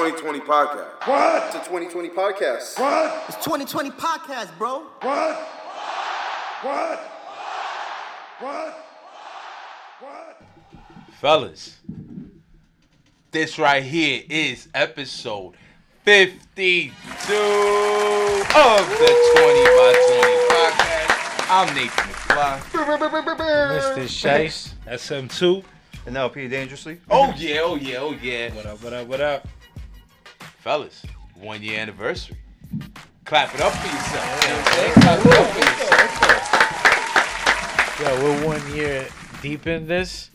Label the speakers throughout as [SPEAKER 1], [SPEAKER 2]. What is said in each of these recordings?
[SPEAKER 1] 2020 podcast.
[SPEAKER 2] What?
[SPEAKER 3] It's a 2020 podcast.
[SPEAKER 2] What?
[SPEAKER 4] It's 2020 podcast, bro.
[SPEAKER 2] What? What? What? What? What?
[SPEAKER 5] Fellas, this right here is episode 52 of the 20 by 20 podcast. I'm Nathan McFly.
[SPEAKER 6] Mr. Shice.
[SPEAKER 7] SM2.
[SPEAKER 3] And now P dangerously.
[SPEAKER 5] Oh yeah, oh yeah, oh yeah.
[SPEAKER 7] What up, what up, what up?
[SPEAKER 5] Fellas, one year anniversary. Clap it up for yourself. Yeah, know what I'm saying? Clap it up for yourself.
[SPEAKER 6] Yo, we're one year deep in this,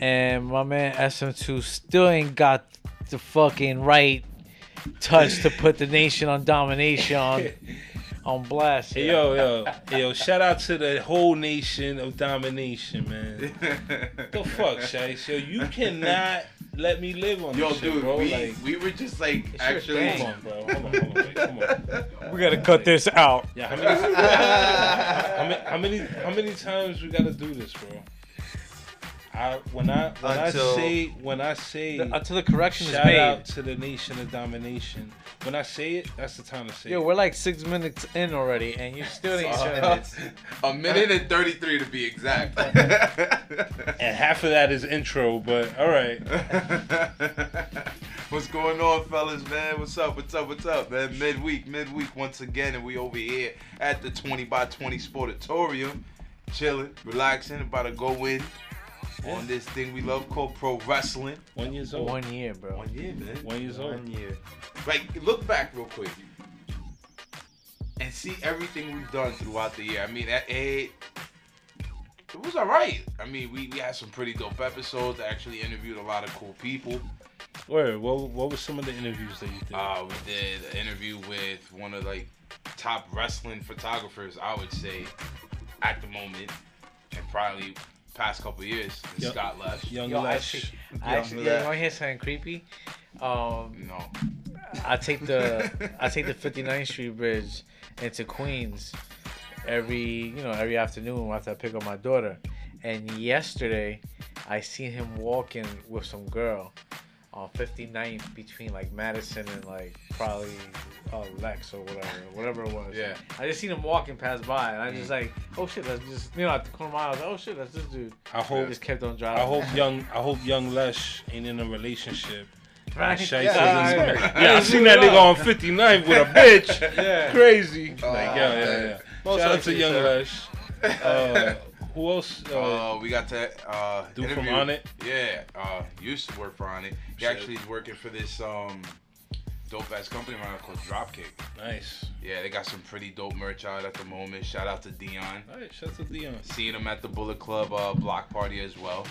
[SPEAKER 6] and my man SM2 still ain't got the fucking right touch to put the nation on domination on, on blast.
[SPEAKER 7] Hey, yo, yo, yo, shout out to the whole nation of domination, man. the fuck, Shice? Yo, you cannot let me live on
[SPEAKER 5] Yo,
[SPEAKER 7] this shit,
[SPEAKER 5] dude,
[SPEAKER 7] bro.
[SPEAKER 5] we,
[SPEAKER 7] like,
[SPEAKER 5] we were just like actually.
[SPEAKER 6] thing.
[SPEAKER 7] come on, bro. Hold on, hold on, wait, come on.
[SPEAKER 6] We gotta cut this out.
[SPEAKER 7] Yeah, how many, how many, how many, how many times we gotta do this, bro? I when I when
[SPEAKER 3] Until-
[SPEAKER 7] I say when I say
[SPEAKER 6] Until the correction is
[SPEAKER 7] shout
[SPEAKER 6] made.
[SPEAKER 7] out to the nation of domination. When I say it, that's the time to say
[SPEAKER 6] Yo,
[SPEAKER 7] it.
[SPEAKER 6] we're like six minutes in already, and you still ain't trying to.
[SPEAKER 5] a minute and 33 to be exact.
[SPEAKER 7] And half of that is intro, but all right.
[SPEAKER 5] What's going on, fellas, man? What's up? What's up? What's up, man? Midweek, midweek once again, and we over here at the 20 by 20 Sportatorium, chilling, relaxing, about to go in on this thing we love called pro wrestling.
[SPEAKER 7] One years old.
[SPEAKER 6] One year, bro.
[SPEAKER 5] One year, man.
[SPEAKER 7] One years old.
[SPEAKER 3] One year.
[SPEAKER 5] Like, look back real quick and see everything we've done throughout the year. I mean, that it, it was all right. I mean, we, we had some pretty dope episodes. I actually interviewed a lot of cool people.
[SPEAKER 7] Word. What what were some of the interviews that you did?
[SPEAKER 5] Uh, we did an interview with one of like top wrestling photographers, I would say, at the moment, and probably past couple years.
[SPEAKER 7] Yo-
[SPEAKER 5] Scott Lesh.
[SPEAKER 7] Young
[SPEAKER 6] Yo,
[SPEAKER 7] Lesh.
[SPEAKER 6] actually, I actually, yeah, you want to hear something creepy? Um,
[SPEAKER 5] No.
[SPEAKER 6] I take the I take the 59th Street Bridge into Queens every you know every afternoon after I pick up my daughter. And yesterday, I seen him walking with some girl on 59th between like Madison and like probably uh, Lex or whatever, whatever it was.
[SPEAKER 5] Yeah.
[SPEAKER 6] I just seen him walking past by, and I just like, oh shit, that's just you know at the corner of my eye, I was like, oh shit, that's this dude.
[SPEAKER 7] I
[SPEAKER 6] I
[SPEAKER 7] hope
[SPEAKER 6] just kept on driving.
[SPEAKER 7] I hope young I hope young Lesh ain't in a relationship.
[SPEAKER 6] Right.
[SPEAKER 7] Shice
[SPEAKER 6] Yeah,
[SPEAKER 7] isn't-
[SPEAKER 6] I-
[SPEAKER 7] yeah, I seen that nigga on 59th with a bitch.
[SPEAKER 6] Yeah.
[SPEAKER 7] Crazy. Like,
[SPEAKER 5] Oh,
[SPEAKER 7] yeah, yeah, yeah.
[SPEAKER 6] Most
[SPEAKER 7] Shout out to
[SPEAKER 6] likely,
[SPEAKER 7] Young
[SPEAKER 6] sir.
[SPEAKER 7] Lesh. Uh, who else? Uh,
[SPEAKER 5] Uh, we got to uh,
[SPEAKER 7] Dude from
[SPEAKER 5] interview-
[SPEAKER 7] On It?
[SPEAKER 5] Yeah, uh, used to work for On It. He
[SPEAKER 7] Shit.
[SPEAKER 5] actually is working for this um, dope ass company around called Dropkick.
[SPEAKER 7] nice.
[SPEAKER 5] Yeah, they got some pretty dope merch out at the moment. Shout out to Dion.
[SPEAKER 7] All right, shout out to Dion.
[SPEAKER 5] Seeing him at the Bullet Club uh, block party as well.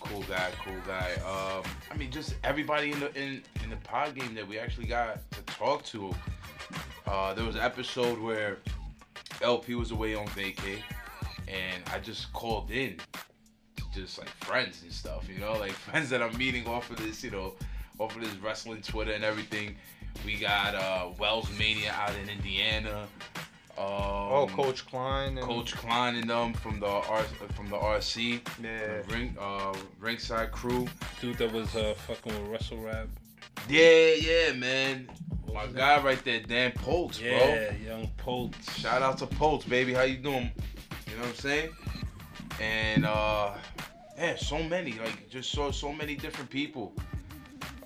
[SPEAKER 5] Cool guy, cool guy. Um, I mean, just everybody in the in, in the pod game that we actually got to talk to. Uh, there was an episode where LP was away on vacay, and I just called in, to just like friends and stuff, you know, like friends that I'm meeting off of this, you know, off of this wrestling Twitter and everything. We got uh, Wells Mania out in Indiana. Um,
[SPEAKER 3] Oh, Coach Klein. And,
[SPEAKER 5] Coach Klein and them from the R from the RC,
[SPEAKER 3] Yeah.
[SPEAKER 5] the ring uh ringside crew.
[SPEAKER 7] Dude that was uh, fucking with Russell Rap.
[SPEAKER 5] Yeah, yeah, man. My
[SPEAKER 7] was
[SPEAKER 5] guy right there, Dan Poltz,
[SPEAKER 7] Yeah, young Polt.
[SPEAKER 5] bro. Shout out to Poltz, baby. How you doing? You know what I'm saying? And uh, yeah, so many, like just so so many different people.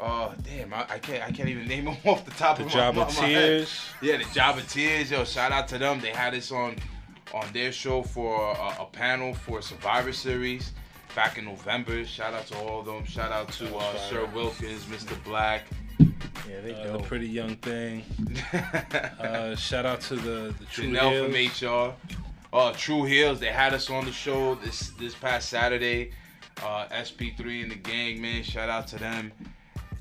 [SPEAKER 5] Uh, damn, I, I can't I can't even name them off the top
[SPEAKER 7] The
[SPEAKER 5] of
[SPEAKER 7] Job
[SPEAKER 5] my,
[SPEAKER 7] of
[SPEAKER 5] my head.
[SPEAKER 7] Tears.
[SPEAKER 5] Yeah, the Job of Tears, yo, shout out to them. They had us on on their show for a, a panel for Survivor Series back in November. Shout out to all of them. Shout out to uh, Sir Wilkins, Mr. Black.
[SPEAKER 6] Yeah, they
[SPEAKER 7] Uh, the pretty young thing. Uh, shout out to the the True
[SPEAKER 5] Janelle from
[SPEAKER 7] Heels.
[SPEAKER 5] HR. Uh, True Heels, they had us on the show this this past Saturday. Uh, SP3 and the gang, man, shout out to them.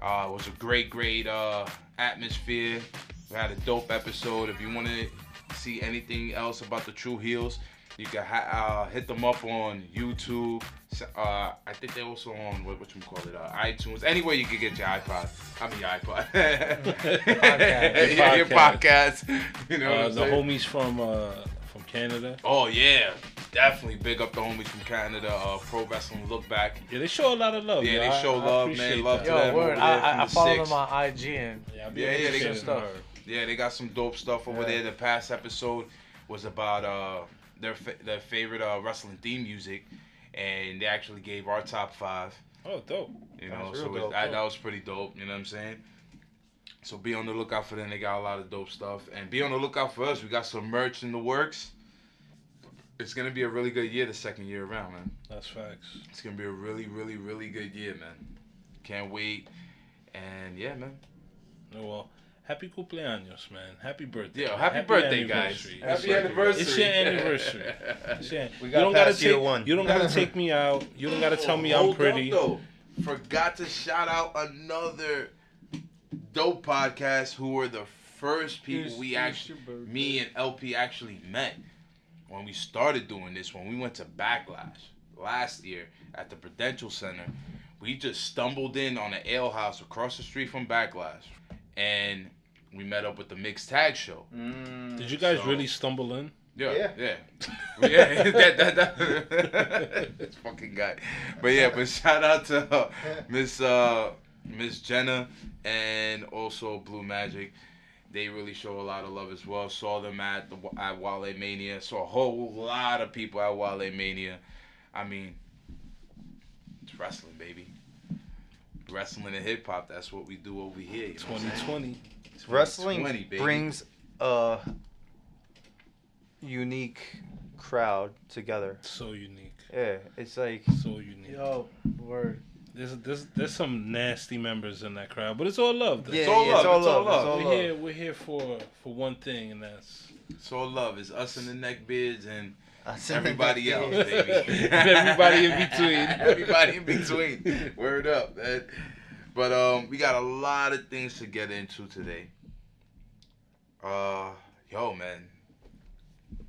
[SPEAKER 5] Uh, it was a great, great uh, atmosphere. We had a dope episode. If you want to see anything else about the True Heels, you can ha- uh, hit them up on YouTube. Uh, I think they're also on what what you call it, uh, iTunes. Anywhere you can get your iPod. I mean your iPod.
[SPEAKER 6] Podcast.
[SPEAKER 5] yeah, your podcast. You know
[SPEAKER 7] the
[SPEAKER 5] saying?
[SPEAKER 7] homies from uh, from Canada.
[SPEAKER 5] Oh yeah, definitely big up the homies from Canada. Uh, Pro Wrestling Look Back.
[SPEAKER 7] Yeah, they show a lot of love.
[SPEAKER 5] Yeah,
[SPEAKER 7] yo.
[SPEAKER 5] they show
[SPEAKER 7] I
[SPEAKER 5] love,
[SPEAKER 7] appreciate
[SPEAKER 5] man. Love
[SPEAKER 7] that.
[SPEAKER 5] to
[SPEAKER 6] Yo,
[SPEAKER 5] them
[SPEAKER 6] word.
[SPEAKER 5] over
[SPEAKER 6] I,
[SPEAKER 5] from
[SPEAKER 6] I, I
[SPEAKER 5] the
[SPEAKER 6] follow
[SPEAKER 5] six.
[SPEAKER 6] them on IG and
[SPEAKER 7] Yeah, I be
[SPEAKER 5] Yeah, yeah, they
[SPEAKER 7] appreciating
[SPEAKER 5] got
[SPEAKER 6] stuff.
[SPEAKER 5] Yeah, they got some dope stuff over
[SPEAKER 6] Yeah.
[SPEAKER 5] there. The past episode was about uh their fa- their favorite uh, wrestling theme music, and they actually gave our top five.
[SPEAKER 7] Oh, dope.
[SPEAKER 5] You
[SPEAKER 3] That's
[SPEAKER 5] know,
[SPEAKER 3] real
[SPEAKER 5] so it,
[SPEAKER 3] dope,
[SPEAKER 5] that,
[SPEAKER 3] dope.
[SPEAKER 5] that was pretty dope. You know what I'm saying? So be on the lookout for them. They got a lot of dope stuff, and be on the lookout for us. We got some merch in the works. It's gonna be a really good year the second year around, man.
[SPEAKER 7] That's facts.
[SPEAKER 5] It's gonna be a really, really, really good year, man. Can't wait. And yeah, man.
[SPEAKER 7] Oh, well, happy cumpleaños, man. Happy birthday.
[SPEAKER 5] Yeah, happy, birthday, guys.
[SPEAKER 7] anniversary.
[SPEAKER 5] Happy anniversary.
[SPEAKER 7] It's your anniversary. It's your-
[SPEAKER 3] We
[SPEAKER 7] you
[SPEAKER 3] got
[SPEAKER 7] don't gotta
[SPEAKER 3] past year
[SPEAKER 7] take,
[SPEAKER 3] one.
[SPEAKER 7] You don't gotta take me out. You don't gotta tell me I'm pretty.
[SPEAKER 5] Up, though. Forgot to shout out another dope podcast who were the first people we actually, me and LP actually met when we started doing this. When we went to Backlash last year at the Prudential Center, we just stumbled in on an ale house across the street from Backlash, and we met up with the Mixed Tag Show.
[SPEAKER 7] Did you guys
[SPEAKER 5] So-
[SPEAKER 7] really stumble in?
[SPEAKER 5] Yeah,
[SPEAKER 3] Yeah.
[SPEAKER 5] yeah, yeah. that, that, that. this fucking guy. But yeah, but shout out to uh, Miss uh, Miss Jenna and also Blue Magic. They really show a lot of love as well. Saw them at the at Wale Mania. Saw a whole lot of people at Wale Mania. I mean, it's wrestling, baby. Wrestling and hip hop. That's what we do over here. You know what
[SPEAKER 7] 2020.
[SPEAKER 3] Wrestling
[SPEAKER 5] 20,
[SPEAKER 3] brings a unique crowd together.
[SPEAKER 7] So unique.
[SPEAKER 3] Yeah, it's like
[SPEAKER 7] So unique.
[SPEAKER 6] yo, word.
[SPEAKER 7] There's, there's there's some nasty members in that crowd, but it's all love. though.
[SPEAKER 3] yeah,
[SPEAKER 5] all
[SPEAKER 3] yeah,
[SPEAKER 5] love,
[SPEAKER 3] it's all
[SPEAKER 5] it's all
[SPEAKER 3] love. It's
[SPEAKER 5] love.
[SPEAKER 3] all
[SPEAKER 7] we're
[SPEAKER 3] love.
[SPEAKER 7] here we're here for for one thing, and that's
[SPEAKER 5] It's all love. It's us and the neckbeards and
[SPEAKER 3] Us and
[SPEAKER 5] everybody else, baby.
[SPEAKER 7] Everybody in between.
[SPEAKER 5] everybody in between. Word up, man. But um, we got a lot of things to get into today. Uh, yo, man.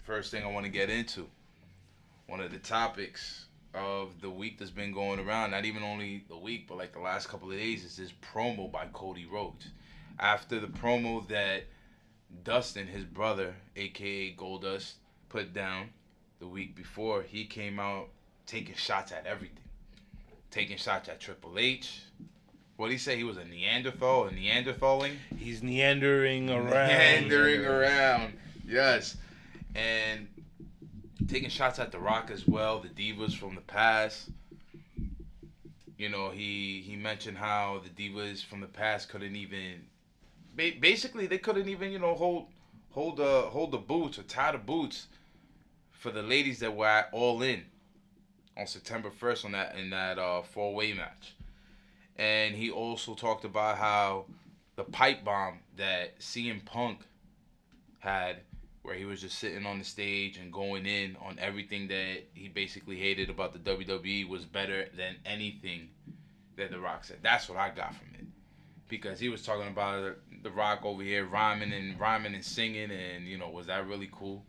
[SPEAKER 5] First thing I want to get into, one of the topics of the week that's been going around, not even only the week, but like the last couple of days, is this promo by Cody Rhodes. After the promo that Dustin, his brother, aka Goldust, put down the week before, he came out taking shots at everything. Taking shots at Triple H. What did he say? He was a Neanderthal, a Neanderthaling?
[SPEAKER 7] he's neandering around.
[SPEAKER 5] Meandering around. Yes. And taking shots at The Rock as well, the divas from the past. You know, he he mentioned how the divas from the past couldn't even ba- basically they couldn't even, you know, hold hold the hold the boots or tie the boots for the ladies that were all in on September 1st on that in that uh four-way match. And he also talked about how the pipe bomb that CM Punk had, where he was just sitting on the stage and going in on everything that he basically hated about the WWE, was better than anything that The Rock said. That's what I got from it, because he was talking about The Rock over here rhyming and rhyming and singing, and you know, was that really cool?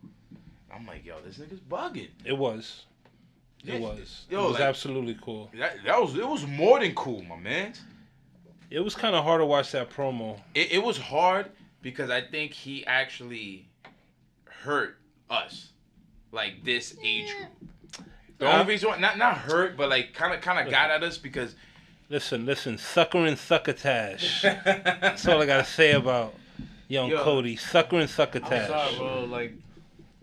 [SPEAKER 5] I'm like, yo, this nigga's bugging.
[SPEAKER 7] It was. It
[SPEAKER 5] Yeah,
[SPEAKER 7] was.
[SPEAKER 5] yo,
[SPEAKER 7] it was
[SPEAKER 5] like-
[SPEAKER 7] absolutely cool.
[SPEAKER 5] That, that was it was more than cool, my man.
[SPEAKER 7] It was kind of hard to watch that promo.
[SPEAKER 5] It, it was hard because I think he actually hurt us, like this age group. The only reason why, not not hurt, but like kind of kind of got at us because
[SPEAKER 7] Listen, listen, sucker and succotash. That's all I gotta say about young
[SPEAKER 5] Yo.
[SPEAKER 7] Cody. Sucker and
[SPEAKER 6] I'm sorry,
[SPEAKER 7] succotash.
[SPEAKER 6] bro. Like,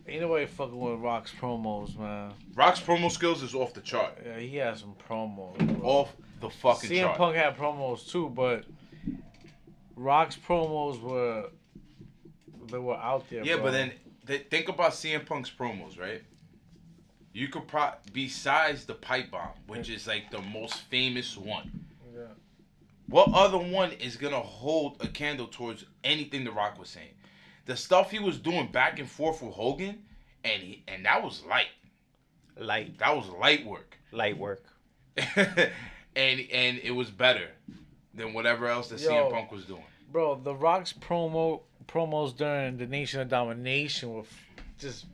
[SPEAKER 6] ain't nobody fucking with Rock's promos, man.
[SPEAKER 5] Rock's promo skills is off the chart,
[SPEAKER 6] Yeah, he has some promos. Bro.
[SPEAKER 5] off the fucking
[SPEAKER 6] CM
[SPEAKER 5] chart.
[SPEAKER 6] Punk had promos too, but Rock's promos were they were out there.
[SPEAKER 5] yeah,
[SPEAKER 6] bro.
[SPEAKER 5] but then th- think about CM Punk's promos, right? You could pro besides the pipe bomb, which is like the most famous one.
[SPEAKER 6] Yeah.
[SPEAKER 5] What other one is gonna hold a candle towards anything The Rock was saying? The stuff he was doing back and forth with Hogan, and he, and that was light.
[SPEAKER 3] light,
[SPEAKER 5] That was light work,
[SPEAKER 3] light work.
[SPEAKER 5] and and it was better than whatever else that
[SPEAKER 6] Yo.
[SPEAKER 5] CM Punk was doing.
[SPEAKER 6] bro, the Rock's promo promos during the Nation of Domination were just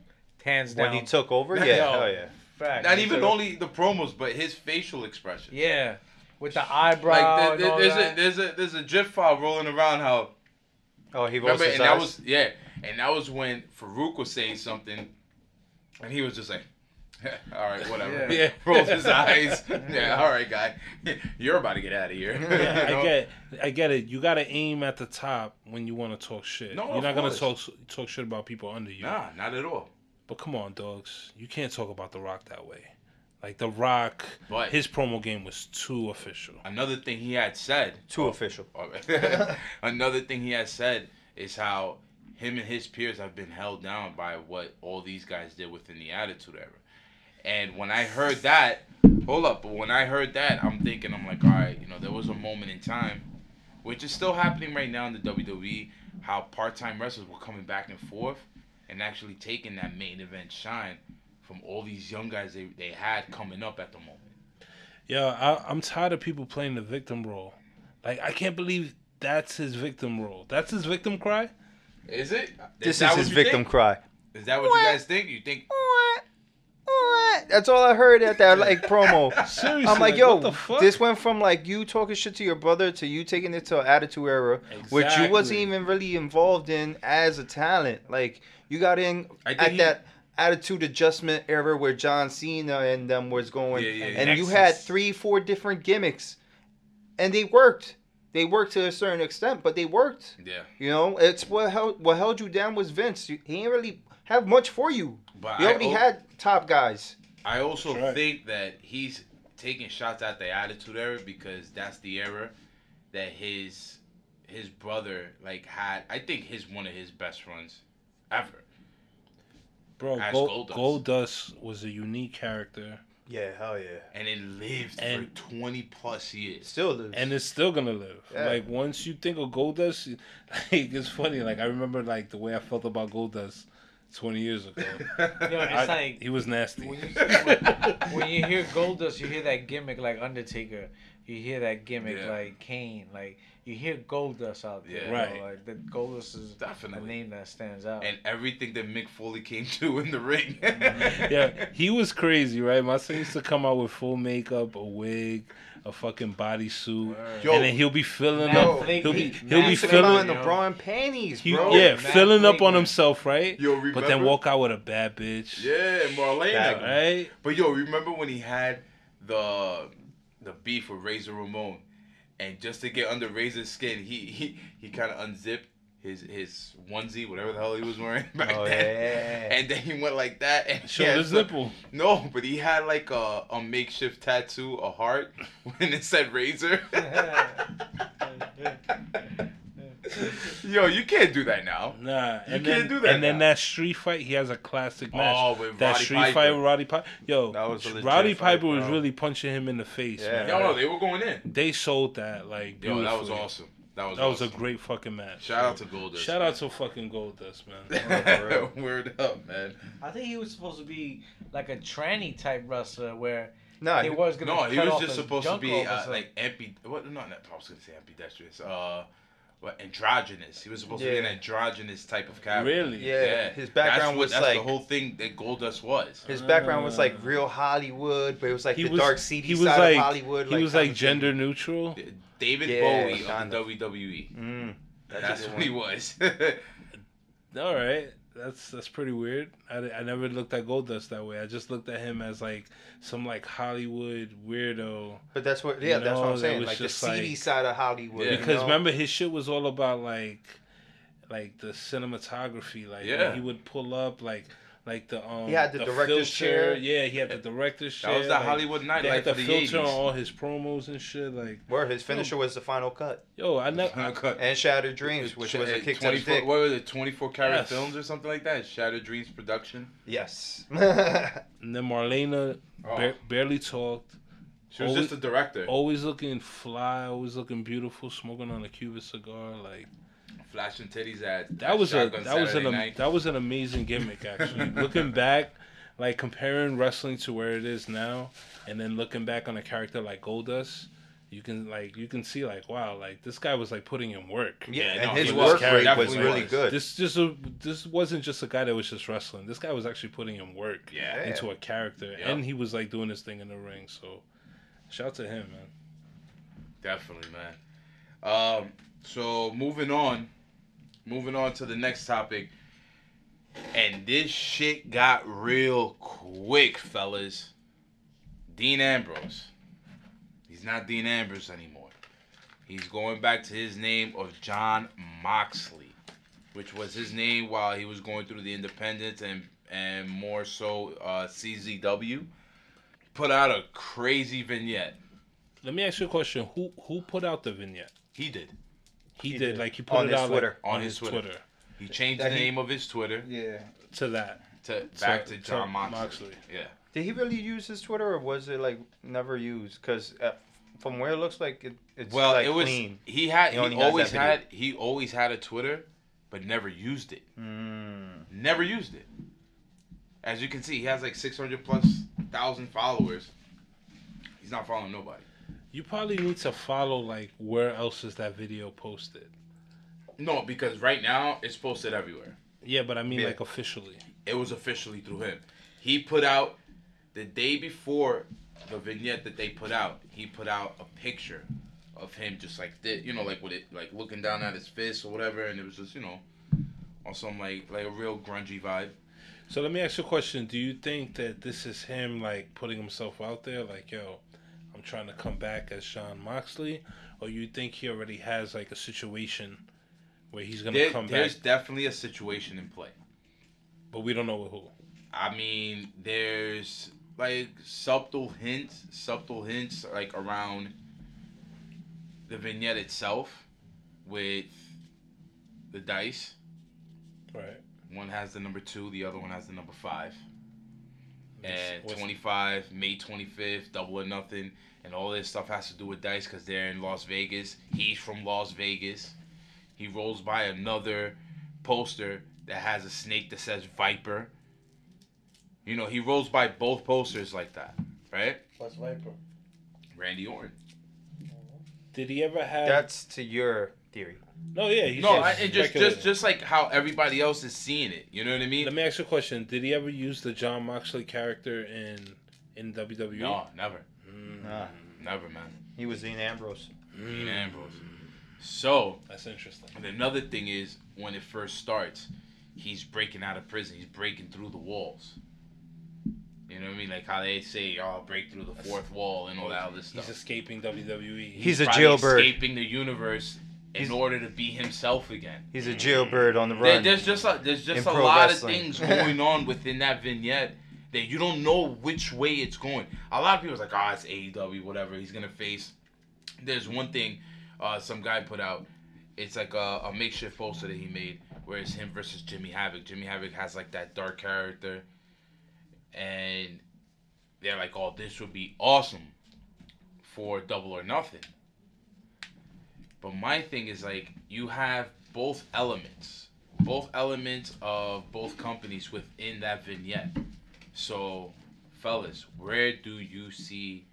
[SPEAKER 6] hands down.
[SPEAKER 3] When he took over,
[SPEAKER 5] Yo.
[SPEAKER 3] yeah, hell yeah.
[SPEAKER 6] Fact.
[SPEAKER 5] Not
[SPEAKER 6] He
[SPEAKER 5] even
[SPEAKER 6] took-
[SPEAKER 5] only the promos, but his facial expression.
[SPEAKER 6] Yeah, with the eyebrow.
[SPEAKER 5] Like
[SPEAKER 6] and
[SPEAKER 5] there-
[SPEAKER 6] all
[SPEAKER 5] there's a
[SPEAKER 6] that.
[SPEAKER 5] there's a there's a GIF file rolling around how
[SPEAKER 3] Oh, he
[SPEAKER 5] Remember,
[SPEAKER 3] his
[SPEAKER 5] and that was yeah, and that was when Faarooq was saying something, and he was just like, all right, whatever.
[SPEAKER 6] Yeah.
[SPEAKER 5] Rolls his eyes. Yeah, all right, guy. You're about to get out of here.
[SPEAKER 7] Yeah,
[SPEAKER 5] You know?
[SPEAKER 7] I get, I get it. You gotta aim at the top when you want to talk shit.
[SPEAKER 5] No,
[SPEAKER 7] You're not gonna talk talk shit about people under you.
[SPEAKER 5] Nah, not at all.
[SPEAKER 7] But come on, dogs. You can't talk about The Rock that way. Like The Rock,
[SPEAKER 5] But-
[SPEAKER 7] his promo game was too official.
[SPEAKER 5] Another thing he had said.
[SPEAKER 3] Too oh, official.
[SPEAKER 5] Oh, another thing he has said is how him and his peers have been held down by what all these guys did within the Attitude Era. And when I heard that, hold up, but when I heard that, I'm thinking, I'm like, all right, you know, there was a moment in time, which is still happening right now in the WWE, how part-time wrestlers were coming back and forth and actually taking that main event shine from all these young guys they, they had coming up at the moment.
[SPEAKER 7] Yeah, I, I'm tired of people playing the victim role. Like I can't believe that's his victim role. That's his victim cry.
[SPEAKER 5] Is it?
[SPEAKER 3] This is, his victim
[SPEAKER 5] think?
[SPEAKER 3] cry.
[SPEAKER 5] Is that what you guys think? You think
[SPEAKER 3] That's all I heard at that like promo.
[SPEAKER 7] Seriously,
[SPEAKER 3] I'm like, yo,
[SPEAKER 7] what the fuck?
[SPEAKER 3] this went from like you talking shit to your brother to you taking it to attitude era, which you wasn't
[SPEAKER 7] Exactly.
[SPEAKER 3] even really involved in as a talent. Like you got in
[SPEAKER 5] I think
[SPEAKER 3] at
[SPEAKER 5] he-
[SPEAKER 3] that attitude adjustment era where John Cena and them was going,
[SPEAKER 5] Yeah, yeah, yeah.
[SPEAKER 3] and you
[SPEAKER 6] Nexus.
[SPEAKER 3] had three, four different gimmicks, and they worked. They worked to a certain extent, but they worked.
[SPEAKER 5] Yeah.
[SPEAKER 3] You know, it's what held what held you down was Vince. He didn't really have much for you.
[SPEAKER 5] But
[SPEAKER 3] You
[SPEAKER 5] I
[SPEAKER 3] already
[SPEAKER 5] al-
[SPEAKER 3] had top guys.
[SPEAKER 5] I also
[SPEAKER 7] right.
[SPEAKER 5] think that he's taking shots at the Attitude Era because that's the era that his his brother like had. I think his one of his best runs ever.
[SPEAKER 7] Bro, Gold,
[SPEAKER 5] Goldust.
[SPEAKER 7] Goldust was a unique character,
[SPEAKER 3] Yeah, hell yeah.
[SPEAKER 5] And it lived
[SPEAKER 7] And-
[SPEAKER 5] for twenty plus years.
[SPEAKER 3] Still lives.
[SPEAKER 7] and it's still gonna live.
[SPEAKER 3] Yeah.
[SPEAKER 7] Like once you think of Goldust, like it's funny. Like I remember like the way I felt about Goldust 20 years ago.
[SPEAKER 6] Yo, it's
[SPEAKER 7] I-
[SPEAKER 6] like
[SPEAKER 7] he was nasty.
[SPEAKER 6] when you, when you hear Goldust, you hear that gimmick like Undertaker. You hear that gimmick
[SPEAKER 5] Yeah.
[SPEAKER 6] like Kane. Like you hear Goldust out there.
[SPEAKER 5] Yeah.
[SPEAKER 6] you know,
[SPEAKER 7] Right.
[SPEAKER 6] Like the Goldust is
[SPEAKER 5] Definitely.
[SPEAKER 6] a name that stands out.
[SPEAKER 5] and everything that Mick Foley came to in the ring. Mm-hmm.
[SPEAKER 7] yeah, he was crazy, right? My son used to come out with full makeup, a wig, a fucking bodysuit,
[SPEAKER 5] Yo.
[SPEAKER 7] and then he'll be filling
[SPEAKER 6] Mad
[SPEAKER 7] up.
[SPEAKER 6] flaky,
[SPEAKER 7] He'll be he'll be
[SPEAKER 3] Used to
[SPEAKER 6] flaky.
[SPEAKER 3] in
[SPEAKER 7] filling.
[SPEAKER 3] the
[SPEAKER 6] yo.
[SPEAKER 3] bra and panties,
[SPEAKER 7] He,
[SPEAKER 3] bro.
[SPEAKER 7] yeah,
[SPEAKER 6] Mad
[SPEAKER 7] filling up on
[SPEAKER 6] flagrant.
[SPEAKER 7] himself, right?
[SPEAKER 5] Yo,
[SPEAKER 7] but then
[SPEAKER 5] remember?
[SPEAKER 7] walk out with a bad bitch.
[SPEAKER 5] yeah, Marlena.
[SPEAKER 3] That-
[SPEAKER 7] Right?
[SPEAKER 5] But yo, remember when he had the the beef with Razor Ramon, and just to get under Razor's skin, he he, he kind of unzipped his his onesie, whatever the hell he was wearing back
[SPEAKER 3] Oh,
[SPEAKER 5] then,
[SPEAKER 3] yeah.
[SPEAKER 5] and then he went like that and he
[SPEAKER 7] Showed his
[SPEAKER 5] some-
[SPEAKER 7] nipple.
[SPEAKER 5] No, but he had like a, a makeshift tattoo, a heart, when it said Razor. Yo, you can't do that now.
[SPEAKER 7] Nah, and
[SPEAKER 5] can't
[SPEAKER 7] then,
[SPEAKER 5] do that
[SPEAKER 7] And then that street fight, he has a classic oh, match.
[SPEAKER 5] Oh, with
[SPEAKER 7] that
[SPEAKER 5] Roddy
[SPEAKER 7] street
[SPEAKER 5] Piper.
[SPEAKER 7] fight with Roddy Piper. Yo,
[SPEAKER 3] That was a legit
[SPEAKER 7] Roddy
[SPEAKER 3] fight,
[SPEAKER 7] Piper was really punching him in the face.
[SPEAKER 3] Yeah.
[SPEAKER 7] man.
[SPEAKER 5] No, no, they were going in.
[SPEAKER 7] They sold that like
[SPEAKER 5] Yo, that was awesome. That was
[SPEAKER 7] That was a great fucking match.
[SPEAKER 5] Shout out to Goldust.
[SPEAKER 7] Shout out to fucking Goldust, man.
[SPEAKER 5] Word up, man.
[SPEAKER 6] I think he was supposed to be like a tranny type wrestler where
[SPEAKER 3] Nah,
[SPEAKER 6] he was gonna.
[SPEAKER 5] No, he was
[SPEAKER 6] off
[SPEAKER 5] just supposed to be
[SPEAKER 6] off
[SPEAKER 5] uh, like ampi. What? No, not, I was gonna say ambidextrous. Uh, what androgynous? He was supposed to be an androgynous type of character.
[SPEAKER 7] Really?
[SPEAKER 3] Yeah, his background
[SPEAKER 5] that's what,
[SPEAKER 3] was
[SPEAKER 5] that's
[SPEAKER 3] like
[SPEAKER 5] the whole thing that Goldust was.
[SPEAKER 3] his background was like real Hollywood, but it was like
[SPEAKER 7] He
[SPEAKER 3] the
[SPEAKER 7] was
[SPEAKER 3] dark seedy
[SPEAKER 7] he was
[SPEAKER 3] side
[SPEAKER 7] like
[SPEAKER 3] of Hollywood.
[SPEAKER 7] he was like
[SPEAKER 3] kinda
[SPEAKER 7] gender neutral.
[SPEAKER 5] David
[SPEAKER 3] Yeah,
[SPEAKER 5] Bowie
[SPEAKER 3] kind
[SPEAKER 5] of
[SPEAKER 3] of.
[SPEAKER 5] WWE.
[SPEAKER 3] Mm,
[SPEAKER 5] That's,
[SPEAKER 3] a good
[SPEAKER 5] what he was.
[SPEAKER 7] All right, that's that's pretty weird. I, I never looked at Goldust that way. I just looked at him as like some like Hollywood weirdo.
[SPEAKER 3] But that's what, yeah,
[SPEAKER 7] You
[SPEAKER 3] that's what I'm saying. Like the seedy
[SPEAKER 7] like-
[SPEAKER 3] side of Hollywood.
[SPEAKER 5] Yeah.
[SPEAKER 3] you
[SPEAKER 7] Because
[SPEAKER 3] know?
[SPEAKER 7] remember, his shit was all about like, like the cinematography. Like
[SPEAKER 5] Yeah.
[SPEAKER 7] he would pull up like, like the um.
[SPEAKER 3] He had the director's chair.
[SPEAKER 7] Yeah, he had the director's chair.
[SPEAKER 5] that was the
[SPEAKER 7] like,
[SPEAKER 5] Hollywood
[SPEAKER 7] They
[SPEAKER 5] nightlife
[SPEAKER 7] had the
[SPEAKER 5] the
[SPEAKER 7] filter on all his promos and shit. Like,
[SPEAKER 3] where his finisher was the final cut.
[SPEAKER 7] yo, I never.
[SPEAKER 3] And Shattered Dreams, which was a kick to the dick.
[SPEAKER 5] What was it? 24 karat
[SPEAKER 7] Yes.
[SPEAKER 5] films or something like that? Shattered Dreams production.
[SPEAKER 3] Yes.
[SPEAKER 7] And then Marlena
[SPEAKER 5] Oh.
[SPEAKER 7] ba- barely talked.
[SPEAKER 5] She was
[SPEAKER 7] Always-
[SPEAKER 5] just a director.
[SPEAKER 7] Always looking fly, always looking beautiful, smoking on a Cuban cigar. Like
[SPEAKER 5] Flashing titties at
[SPEAKER 7] that was a
[SPEAKER 5] Shotgun
[SPEAKER 7] that was an
[SPEAKER 5] night.
[SPEAKER 7] that was an amazing gimmick actually. looking back, like comparing wrestling to where it is now, and then looking back on a character like Goldust, you can like you can see like wow, like this guy was like putting in work.
[SPEAKER 3] yeah,
[SPEAKER 5] Yeah,
[SPEAKER 3] and
[SPEAKER 5] no,
[SPEAKER 3] his work
[SPEAKER 5] was.
[SPEAKER 3] rate was
[SPEAKER 5] Definitely
[SPEAKER 3] really
[SPEAKER 5] was.
[SPEAKER 3] good.
[SPEAKER 7] This just a, this wasn't just a guy that was just wrestling. This guy was actually putting in work
[SPEAKER 5] Yeah.
[SPEAKER 7] into a character,
[SPEAKER 5] Yeah.
[SPEAKER 7] and he was like doing his thing in the ring. So, shout out to him, man.
[SPEAKER 5] Definitely, man. Um, so moving on, moving on to the next topic. And this shit got real quick, fellas. Dean Ambrose. He's not Dean Ambrose anymore. He's going back to his name of Jon Moxley, which was his name while he was going through the independents and and more so uh, CZW. Put out a crazy vignette.
[SPEAKER 7] Let me ask you a question. Who who put out the vignette?
[SPEAKER 5] He did
[SPEAKER 7] He,
[SPEAKER 3] He
[SPEAKER 7] did.
[SPEAKER 3] did.
[SPEAKER 7] Like he put
[SPEAKER 3] On
[SPEAKER 7] it
[SPEAKER 3] his
[SPEAKER 7] out
[SPEAKER 3] Twitter.
[SPEAKER 7] Like,
[SPEAKER 5] On his Twitter. He changed
[SPEAKER 3] That
[SPEAKER 5] the
[SPEAKER 3] he-
[SPEAKER 5] name of his Twitter
[SPEAKER 3] Yeah.
[SPEAKER 7] to that.
[SPEAKER 5] to back to,
[SPEAKER 7] to
[SPEAKER 5] Jon Moxley.
[SPEAKER 7] Moxley.
[SPEAKER 5] Yeah.
[SPEAKER 3] Did he really use his Twitter, or was it like never used? Because uh, from where it looks like it, it's
[SPEAKER 5] Well,
[SPEAKER 3] like
[SPEAKER 5] it was
[SPEAKER 3] clean.
[SPEAKER 5] he had
[SPEAKER 3] He
[SPEAKER 5] he, always had he always had a Twitter, but never used it.
[SPEAKER 3] Mm.
[SPEAKER 5] Never used it. As you can see, he has like six hundred plus thousand followers. He's not following nobody.
[SPEAKER 7] You probably need to follow like where else is that video posted.
[SPEAKER 5] No, because right now it's posted everywhere.
[SPEAKER 7] Yeah, but I mean
[SPEAKER 3] Yeah.
[SPEAKER 7] like officially.
[SPEAKER 5] It was officially through him. He put out the day before the vignette that they put out. He put out a picture of him just like this, you know, like with it, like looking down at his fist or whatever, and it was just you know, on some like like a real grungy vibe.
[SPEAKER 7] So let me ask you a question. Do you think that this is him like putting himself out there like, yo, trying to come back as Jon Moxley? Or you think he already has like a situation where he's gonna
[SPEAKER 5] There-
[SPEAKER 7] come
[SPEAKER 5] there's
[SPEAKER 7] back There's
[SPEAKER 5] definitely a situation in play.
[SPEAKER 7] but we don't know who.
[SPEAKER 5] I mean, there's like subtle hints, subtle hints like around the vignette itself with the dice.
[SPEAKER 7] Right.
[SPEAKER 5] One has the number two, the other one has the number five. And
[SPEAKER 7] What's-
[SPEAKER 5] 25, May 25th, double or nothing. And all this stuff has to do with dice because they're in Las Vegas. He's from Las Vegas. He rolls by another poster that has a snake that says Viper. You know, he rolls by both posters like that, right?
[SPEAKER 6] What's Viper?
[SPEAKER 5] Randy Orton.
[SPEAKER 7] Did he ever have
[SPEAKER 3] That's to your theory.
[SPEAKER 7] No, yeah, he's
[SPEAKER 5] No,
[SPEAKER 7] just
[SPEAKER 5] I, it just just just like how everybody else is seeing it. You know what I mean?
[SPEAKER 7] Let me ask you a question. Did he ever use the Jon Moxley character in in WWE?
[SPEAKER 5] No, never,
[SPEAKER 7] Mm,
[SPEAKER 3] Nah,
[SPEAKER 5] never, man.
[SPEAKER 3] he was Dean Ambrose.
[SPEAKER 5] Dean Ambrose. So
[SPEAKER 7] That's interesting.
[SPEAKER 5] And another thing is when it first starts, he's breaking out of prison. He's breaking through the walls. You know what I mean? Like how they say, "Oh, break through the fourth wall" and all that other stuff.
[SPEAKER 7] He's escaping WWE.
[SPEAKER 3] He's a jailbird.
[SPEAKER 5] escaping the universe in order to be himself again.
[SPEAKER 3] He's a jailbird on the
[SPEAKER 5] There,
[SPEAKER 3] run.
[SPEAKER 5] there's just a, there's just a lot
[SPEAKER 3] wrestling.
[SPEAKER 5] of things going on within that vignette that you don't know which way it's going. A lot of people's like, "Oh, it's AEW, whatever." He's gonna face. There's one thing, uh, some guy put out. It's like a, a makeshift poster that he made, where it's him versus Jimmy Havoc. Jimmy Havoc has like that dark character, and they're like, "Oh, this would be awesome for Double or Nothing." But my thing is like you have both elements, both elements of both companies within that vignette. So, fellas, where do you see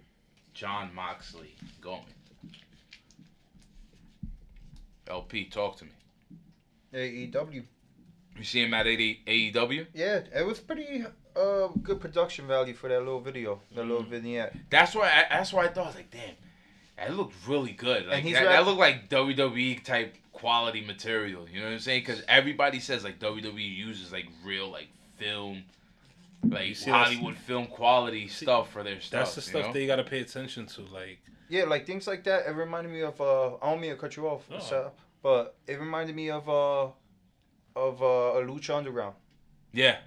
[SPEAKER 5] Jon Moxley going? LP, talk to me.
[SPEAKER 3] AEW.
[SPEAKER 5] You see him at 80 AEW?
[SPEAKER 3] Yeah, it was pretty uh, good production value for that little video, that little vignette.
[SPEAKER 5] That's why. I, that's why I thought I was like, damn, that looked really good. Like
[SPEAKER 3] he's
[SPEAKER 5] that,
[SPEAKER 3] rap-
[SPEAKER 5] that looked like WWE type quality material. You know what I'm saying? Because everybody says like WWE uses like real like film, like
[SPEAKER 7] see,
[SPEAKER 5] Hollywood film quality stuff for their stuff.
[SPEAKER 7] That's the
[SPEAKER 5] you
[SPEAKER 7] stuff
[SPEAKER 5] know?
[SPEAKER 7] that you gotta pay attention to. Like,
[SPEAKER 3] Yeah, like things like that. It reminded me of. Uh, I don't mean to cut you off,
[SPEAKER 7] No.
[SPEAKER 3] Sal, but it reminded me of uh, of uh, a Lucha Underground.
[SPEAKER 5] Yeah.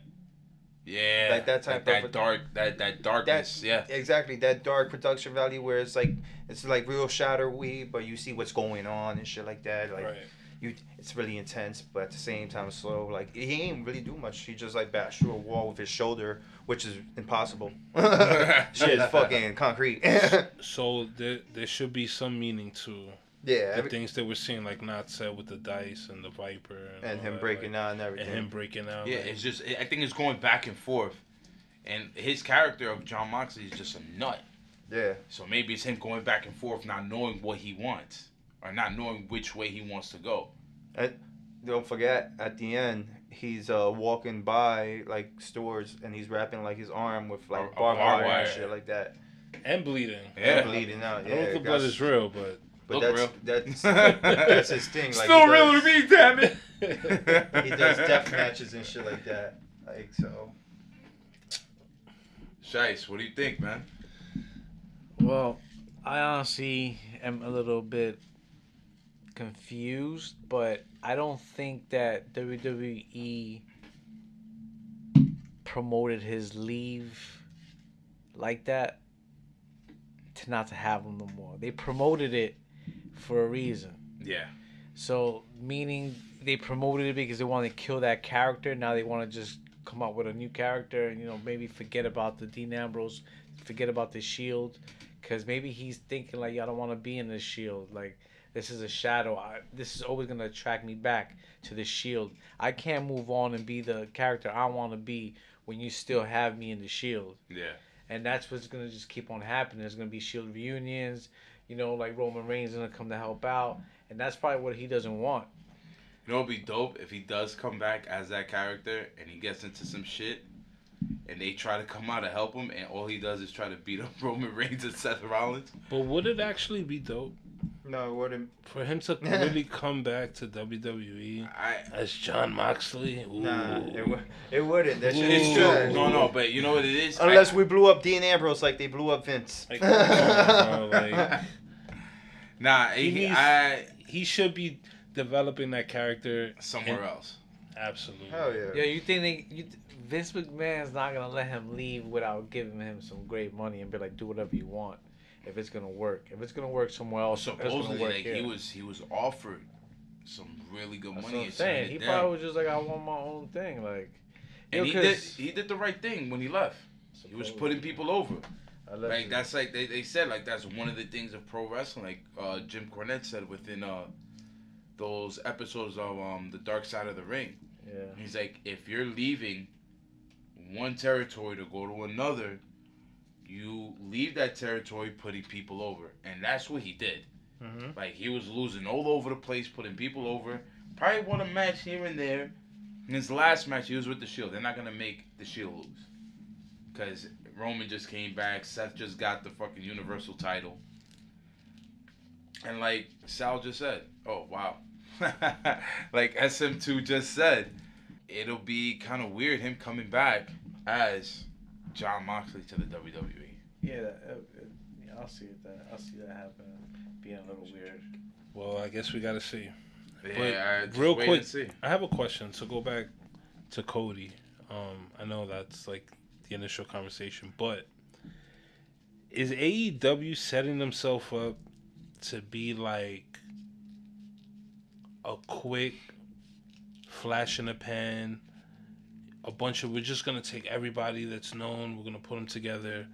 [SPEAKER 5] Yeah.
[SPEAKER 3] Like that type
[SPEAKER 5] that,
[SPEAKER 3] of-
[SPEAKER 5] dark that that darkness. yeah.
[SPEAKER 3] Exactly that dark production value where it's like it's like real shadowy, but you see what's going on and shit like that. Like
[SPEAKER 7] right?
[SPEAKER 3] you, it's really intense, but at the same time slow. Like he ain't really do much. He just like bashed through a wall with his shoulder, which is impossible. shit is fucking concrete.
[SPEAKER 7] So there there should be some meaning to
[SPEAKER 3] yeah,
[SPEAKER 7] the
[SPEAKER 3] every-
[SPEAKER 7] things that we're seeing, like not said with the dice and the viper and,
[SPEAKER 3] and him
[SPEAKER 7] that,
[SPEAKER 3] breaking
[SPEAKER 7] like,
[SPEAKER 3] out and everything.
[SPEAKER 7] and him breaking out.
[SPEAKER 5] Yeah,
[SPEAKER 7] like-
[SPEAKER 5] it's just I think it's going back and forth, and his character of Jon Moxley is just a nut.
[SPEAKER 3] yeah,
[SPEAKER 5] So maybe it's him going back and forth, not knowing what he wants, or not knowing which way he wants to go.
[SPEAKER 3] And don't forget at the end he's uh walking by like stores and he's wrapping like his arm with like
[SPEAKER 5] A- a
[SPEAKER 3] barbed
[SPEAKER 5] barbed
[SPEAKER 3] wire
[SPEAKER 5] wire.
[SPEAKER 3] and shit like that.
[SPEAKER 7] and bleeding.
[SPEAKER 5] Yeah.
[SPEAKER 3] bleeding out.
[SPEAKER 7] I
[SPEAKER 3] Yeah,
[SPEAKER 7] don't know if the blood is real, but
[SPEAKER 3] But
[SPEAKER 5] Look
[SPEAKER 3] that's
[SPEAKER 5] real.
[SPEAKER 3] that's that's his thing. Like
[SPEAKER 5] Still
[SPEAKER 3] he
[SPEAKER 5] real
[SPEAKER 3] does,
[SPEAKER 5] to me, damn it.
[SPEAKER 3] He does death matches and shit like that. Like so.
[SPEAKER 5] Shice, what do you think, man?
[SPEAKER 6] Well, I honestly am a little bit confused, but I don't think that WWE promoted his leave like that to not to have him no more. They promoted it for a reason.
[SPEAKER 5] Yeah.
[SPEAKER 6] So meaning they promoted it because they want to kill that character. Now they want to just come up with a new character and you know maybe forget about the Dean Ambrose, forget about the Shield, because maybe he's thinking like, "I don't want to be in the Shield. Like this is a shadow. I, this is always gonna attract me back to the Shield. I can't move on and be the character I want to be when you still have me in the Shield."
[SPEAKER 5] Yeah.
[SPEAKER 6] and that's what's gonna just keep on happening. There's gonna be Shield reunions, you know, like Roman Reigns is gonna come to help out, and that's probably what he doesn't want.
[SPEAKER 5] You know, it'd be dope if he does come back as that character and he gets into some shit, and they try to come out to help him, and all he does is try to beat up Roman Reigns and Seth Rollins.
[SPEAKER 7] But would it actually be dope
[SPEAKER 3] No, it wouldn't.
[SPEAKER 7] for him to really come back to WWE
[SPEAKER 5] I.
[SPEAKER 7] as Jon Moxley? Ooh.
[SPEAKER 3] Nah, it, w- it wouldn't. That shit
[SPEAKER 5] It's
[SPEAKER 3] is
[SPEAKER 5] true. No, no, but you know what it is.
[SPEAKER 3] Unless
[SPEAKER 5] I-
[SPEAKER 3] we blew up Dean Ambrose like they blew up Vince.
[SPEAKER 7] Like, come on, bro, like,
[SPEAKER 5] nah,
[SPEAKER 7] He
[SPEAKER 5] he,
[SPEAKER 7] needs-
[SPEAKER 5] I
[SPEAKER 7] he should be developing that character
[SPEAKER 5] somewhere
[SPEAKER 7] in-
[SPEAKER 5] else.
[SPEAKER 7] Absolutely.
[SPEAKER 3] Hell yeah.
[SPEAKER 6] Yeah, you think they, you, Vince McMahon's not gonna let him leave without giving him some great money and be like, do whatever you want, if it's gonna work. If it's gonna work somewhere else,
[SPEAKER 5] Supposedly, like
[SPEAKER 6] here.
[SPEAKER 5] he was he was offered some really good
[SPEAKER 6] That's
[SPEAKER 5] money.
[SPEAKER 6] what I'm saying. He
[SPEAKER 5] down.
[SPEAKER 6] probably was just like, I want my own thing, like.
[SPEAKER 5] and
[SPEAKER 6] Yo,
[SPEAKER 5] he did he did the right thing when he left. He was putting people over. Like that's like they, they said like that's one of the things of pro wrestling. Like uh, Jim Cornette said within uh, those episodes of um, the Dark Side of the Ring.
[SPEAKER 6] Yeah.
[SPEAKER 5] He's like, if you're leaving one territory to go to another, you leave that territory putting people over, and that's what he did.
[SPEAKER 3] Mhm.
[SPEAKER 5] Like he was losing all over the place, putting people over. Probably won a match here and there. In his last match, he was with the Shield. They're not gonna make the Shield lose, because Roman just came back. Seth just got the fucking Universal title. And like Sal just said, oh wow, like SM2 just said, it'll be kind of weird him coming back as Jon Moxley to the. WWE.
[SPEAKER 6] Yeah, that, uh, uh, yeah, I'll see. That I'll see that happen. Being a little weird.
[SPEAKER 7] Well, I guess we got to see.
[SPEAKER 5] Yeah, I just
[SPEAKER 7] real quick,
[SPEAKER 5] see.
[SPEAKER 7] I have a question. So go back to Cody. Um, I know that's like the initial conversation, but is AEW setting themselves up to be like a quick flash in the pan? A bunch of we're just gonna take everybody that's known, we're gonna put them together,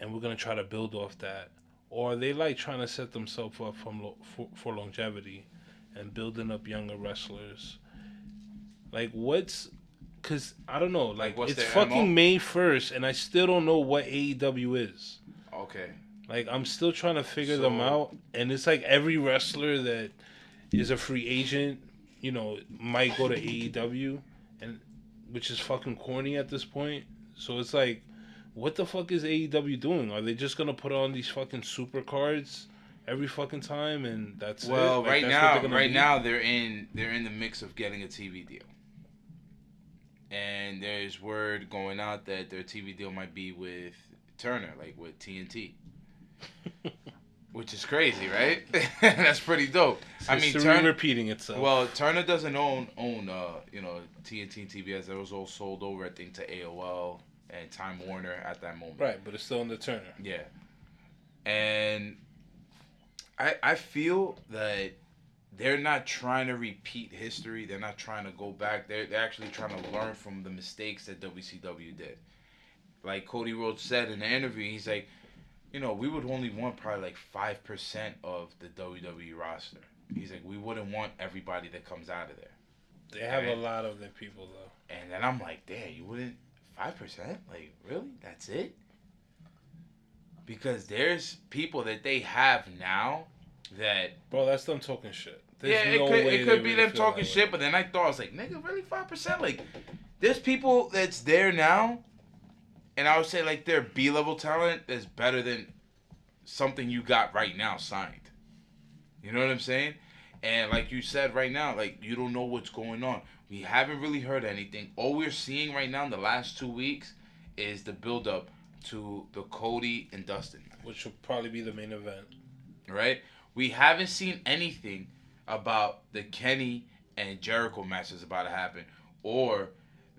[SPEAKER 7] and we're gonna try to build off that. Or are they like trying to set themselves up from lo- for, for longevity? and building up younger wrestlers. Like what's cuz I don't know, like,
[SPEAKER 5] Like,
[SPEAKER 7] it's fucking
[SPEAKER 5] MO?
[SPEAKER 7] May 1st and I still don't know what AEW is.
[SPEAKER 5] Okay.
[SPEAKER 7] Like I'm still trying to figure them out and it's like every wrestler that is a free agent, you know, might go to AEW which is fucking corny at this point. So it's like what the fuck is AEW doing? Are they just gonna put on these fucking super cards every fucking time and that's it?
[SPEAKER 5] Well,
[SPEAKER 7] Like,
[SPEAKER 5] right
[SPEAKER 7] that's
[SPEAKER 5] now, right now they're in they're in the mix of getting a TV deal, and there's word going out that their TV deal might be with Turner, like with TNT, which is crazy, right? That's pretty dope. I mean, Turner.
[SPEAKER 7] repeating itself.
[SPEAKER 5] Well, Turner doesn't own own uh you know TNT and TBS. That was all sold over I think to AOL and Time Warner at that moment.
[SPEAKER 7] right, but it's still in the Turner.
[SPEAKER 5] Yeah. And I I feel that they're not trying to repeat history. They're not trying to go back. They're, they're actually trying to learn from the mistakes that WCW did. Like Cody Rhodes said in the interview, he's like, you know, we would only want probably like 5% of the WWE roster. He's like, we wouldn't want everybody that comes out of there.
[SPEAKER 7] They have a lot of their people though.
[SPEAKER 5] And then I'm like, damn, you wouldn't five percent? Like, really? That's it? Because there's people that they have now that
[SPEAKER 7] Bro, that's them talking shit. There's
[SPEAKER 5] yeah, it
[SPEAKER 7] no
[SPEAKER 5] could it could be
[SPEAKER 7] really
[SPEAKER 5] them talking shit,
[SPEAKER 7] way.
[SPEAKER 5] but then I thought I was like, nigga, really five percent? Like, there's people that's there now, and I would say like they're B level talent is better than something you got right now signed. You know what I'm saying? And like you said right now, like you don't know what's going on. We haven't really heard anything. All we're seeing right now in the last two weeks is the build up to the Cody and Dustin match,
[SPEAKER 7] Which will probably be the main event.
[SPEAKER 5] right? We haven't seen anything about the Kenny and Jericho match that's about to happen, or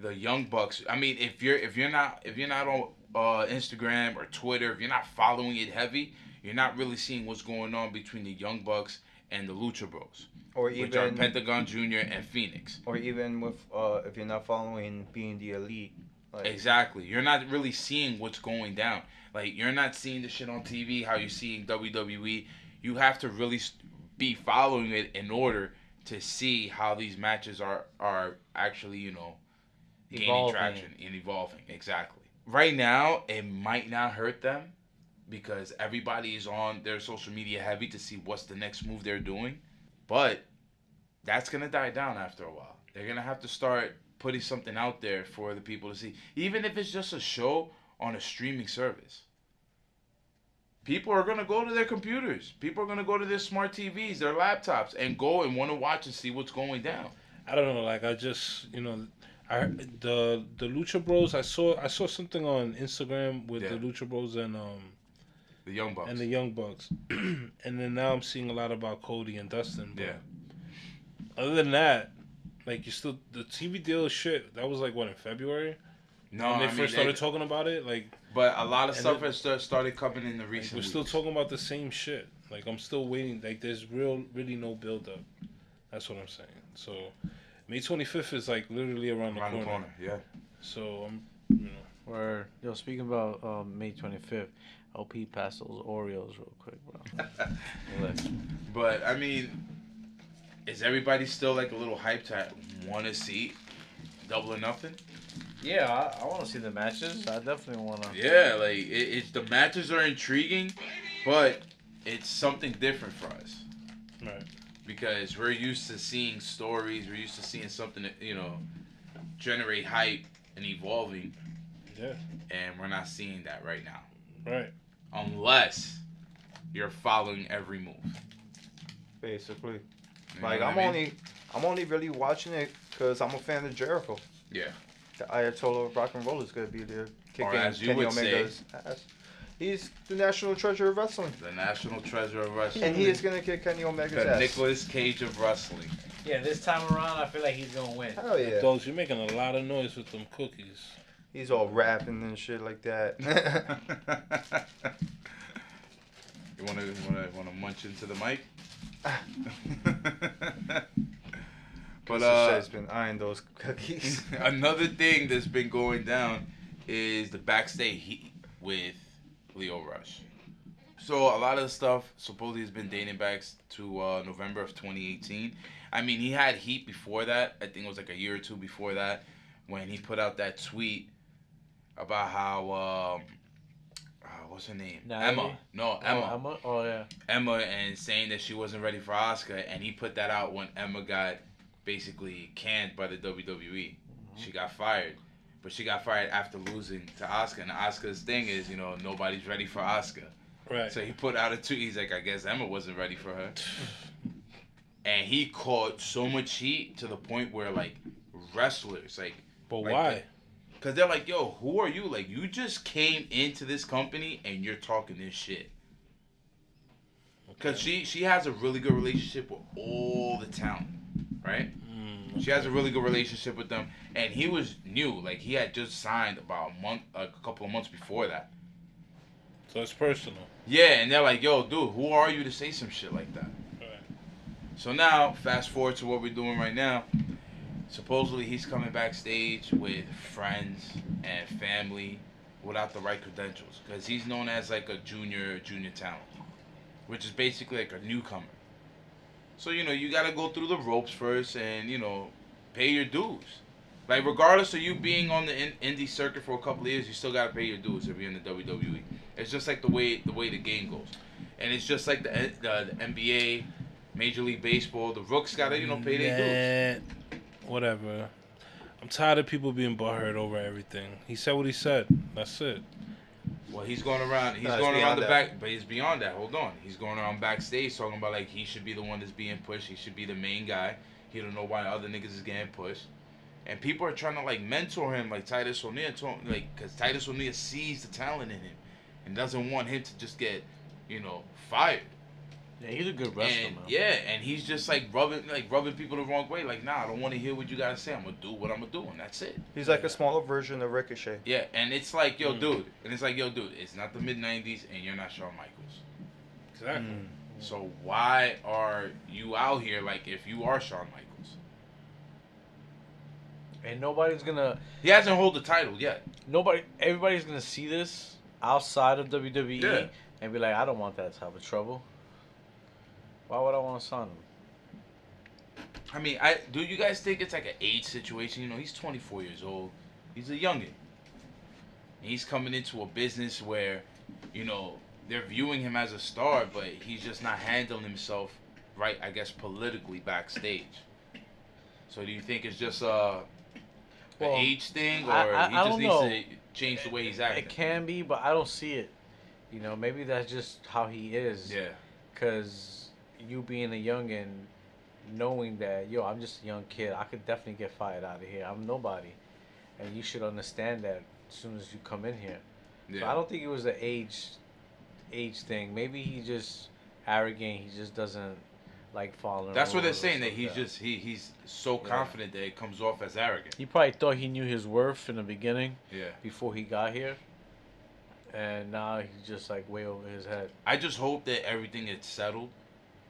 [SPEAKER 5] the Young Bucks. I mean, if you're if you're not if you're not on uh, Instagram or Twitter, if you're not following it heavy, you're not really seeing what's going on between the Young Bucks and the Lucha Bros,
[SPEAKER 3] Or
[SPEAKER 5] which are
[SPEAKER 3] even
[SPEAKER 5] Pentagon Junior and Phoenix.
[SPEAKER 3] or even with uh, if you're not following being the elite. Like,
[SPEAKER 5] Exactly. You're not really seeing what's going down. Like you're not seeing the shit on TV how you're seeing WWE. You have to really be following it in order to see how these matches are are actually, you know, gaining
[SPEAKER 6] Evolving.
[SPEAKER 5] traction and evolving. Exactly. Right now, it might not hurt them because everybody is on their social media heavy to see what's the next move they're doing. But that's gonna die down after a while. They're gonna have to start putting something out there for the people to see, even if it's just a show on a streaming service. People are gonna go to their computers. People are gonna go to their smart TVs, their laptops, and go and want to watch and see what's going down.
[SPEAKER 7] I don't know. Like I just, you know, I the the Lucha Bros. I saw I saw something on Instagram with the Lucha Bros and um
[SPEAKER 5] The Young Bucks.
[SPEAKER 7] and the Young Bucks, and then now I'm seeing a lot about Cody and Dustin. But
[SPEAKER 5] yeah.
[SPEAKER 7] Other than that, like you still the TV deal shit. That was like what in February
[SPEAKER 5] No,
[SPEAKER 7] when they
[SPEAKER 5] I mean,
[SPEAKER 7] first
[SPEAKER 5] they-
[SPEAKER 7] started talking about it. Like,
[SPEAKER 5] but a lot of stuff has started coming in the
[SPEAKER 7] like,
[SPEAKER 5] recent.
[SPEAKER 7] we're still talking about the same shit. Like I'm still waiting. Like there's real really no build up. That's what I'm saying. So May 25th is like literally around the corner.
[SPEAKER 5] the corner. Yeah.
[SPEAKER 7] So I'm, you know.
[SPEAKER 6] Or yo, speaking about um, May 25th, LP pass those Oreos real quick, bro.
[SPEAKER 5] But I mean, is everybody still like a little hyped to want to see double or nothing?
[SPEAKER 6] Yeah, I, I want to see the matches. I definitely want to.
[SPEAKER 5] Yeah, like it, it's the matches are intriguing, but it's something different for us
[SPEAKER 7] Right.
[SPEAKER 5] Because we're used to seeing stories. We're used to seeing something that you know generate hype and evolving,
[SPEAKER 7] Yeah.
[SPEAKER 5] and we're not seeing that right now.
[SPEAKER 7] Right.
[SPEAKER 5] Unless you're following every move.
[SPEAKER 3] basically.
[SPEAKER 5] You know
[SPEAKER 3] Like
[SPEAKER 5] what I
[SPEAKER 3] I'm
[SPEAKER 5] mean?
[SPEAKER 3] only, I'm only really watching it because I'm a fan of Jericho.
[SPEAKER 5] Yeah.
[SPEAKER 3] The Ayatollah of Rock and Roll is gonna be there kicking
[SPEAKER 5] as you
[SPEAKER 3] Kenny
[SPEAKER 5] would say-
[SPEAKER 3] Omega's ass. He's the national treasure of wrestling,
[SPEAKER 5] the national treasure of wrestling.
[SPEAKER 3] and he is gonna kick Kenny Omega's
[SPEAKER 5] the
[SPEAKER 3] ass.
[SPEAKER 5] Nicolas Cage of wrestling.
[SPEAKER 6] Yeah, this time around, I feel like he's gonna win.
[SPEAKER 3] Hell yeah.
[SPEAKER 7] Dogs, you're making a lot of noise with them cookies.
[SPEAKER 3] He's all rapping and shit like that.
[SPEAKER 5] you wanna wanna wanna munch into the mic? but uh,
[SPEAKER 3] Shed's been eyeing those cookies.
[SPEAKER 5] another thing that's been going down is the backstage heat with Lio Rush. So a lot of the stuff supposedly has been dating back to uh, November of 2018. I mean, he had heat before that. I think it was like a year or two before that when he put out that tweet about how um, uh, what's her name? Emma. No, Emma.
[SPEAKER 6] Oh, Emma. Oh yeah.
[SPEAKER 5] Emma and saying that she wasn't ready for Asuka, and he put that out when Emma got basically canned by the WWE. She got fired, but she got fired after losing to Asuka. And Asuka's thing is, you know, nobody's ready for Asuka.
[SPEAKER 7] Right.
[SPEAKER 5] So he put out a tweet. He's like, I guess Emma wasn't ready for her. And he caught so much heat to the point where like wrestlers, like,
[SPEAKER 7] but
[SPEAKER 5] like
[SPEAKER 7] why?
[SPEAKER 5] cause they're like, yo, who are you? Like, you just came into this company and you're talking this shit. Cause she she has a really good relationship with all the talent, right? She has a really good relationship with them, and he was new. Like he had just signed about a month, a couple of months before that.
[SPEAKER 7] so it's personal.
[SPEAKER 5] Yeah, and they're like, "Yo, dude, who are you to say some shit like that?"
[SPEAKER 7] Right.
[SPEAKER 5] So now, fast forward to what we're doing right now. Supposedly, he's coming backstage with friends and family without the right credentials, because he's known as like a junior junior talent, which is basically like a newcomer. So you know, you gotta go through the ropes first, and you know, pay your dues. Like regardless of you being on the in- indie circuit for a couple of years, you still gotta pay your dues if you're in the WWE. It's just like the way the way the game goes, and it's just like the eh, the, the NBA, Major League Baseball. The rooks gotta you know pay their dues.
[SPEAKER 7] Whatever. I'm tired of people being butthurt over everything. He said what he said. That's it.
[SPEAKER 5] Well, he's going around. He's
[SPEAKER 3] No,
[SPEAKER 5] going around the
[SPEAKER 3] that.
[SPEAKER 5] back, but he's beyond that. Hold on. He's going around backstage talking about like he should be the one that's being pushed. He should be the main guy. He don't know why other niggas is getting pushed. And people are trying to like mentor him, like Titus O'Neil, like because Titus O'Neil sees the talent in him, and doesn't want him to just get, you know, fired.
[SPEAKER 6] Yeah, he's a good wrestler,
[SPEAKER 5] and
[SPEAKER 6] man.
[SPEAKER 5] yeah, and he's just like rubbing like rubbing people the wrong way. Like, nah, I don't want to hear what you gotta say. I'm gonna do what I'm gonna do, and that's it.
[SPEAKER 3] He's like a smaller version of Ricochet.
[SPEAKER 5] Yeah, and it's like,
[SPEAKER 6] Mm.
[SPEAKER 5] yo, dude, and it's like, yo, dude, it's not the mid '90s, and you're not Shawn Michaels.
[SPEAKER 7] Exactly.
[SPEAKER 6] Mm.
[SPEAKER 5] So why are you out here like if you are Shawn Michaels?
[SPEAKER 6] And nobody's gonna,
[SPEAKER 5] He hasn't hold the title yet.
[SPEAKER 6] nobody, everybody's gonna see this outside of WWE
[SPEAKER 5] Yeah.
[SPEAKER 6] and be like, I don't want that type of trouble. Why would I want to sign him?
[SPEAKER 5] I mean, I do you guys think it's like an age situation? You know, he's 24 years old. He's a youngin. And he's coming into a business where, you know, they're viewing him as a star, but he's just not handling himself right. I guess politically backstage. So do you think it's just uh, an age thing, or
[SPEAKER 6] I- I-
[SPEAKER 5] he just needs
[SPEAKER 6] know.
[SPEAKER 5] to change the way he's acting?
[SPEAKER 6] It can be, but I don't see it. You know, maybe that's just how he is.
[SPEAKER 5] Yeah.
[SPEAKER 6] Cause you being a youngin, knowing that yo, I'm just a young kid, I could definitely get fired out of here. I'm nobody, and you should understand that as soon as you come in here. So
[SPEAKER 5] Yeah.
[SPEAKER 6] I don't think it was the age, age thing. Maybe he just arrogant. He just doesn't like following.
[SPEAKER 5] That's what they're saying that he's
[SPEAKER 6] like
[SPEAKER 5] just he he's so
[SPEAKER 6] Yeah.
[SPEAKER 5] confident that it comes off as arrogant.
[SPEAKER 6] He probably thought he knew his worth in the beginning
[SPEAKER 5] Yeah.
[SPEAKER 6] before he got here, and now he's just like way over his head.
[SPEAKER 5] I just hope that everything is settled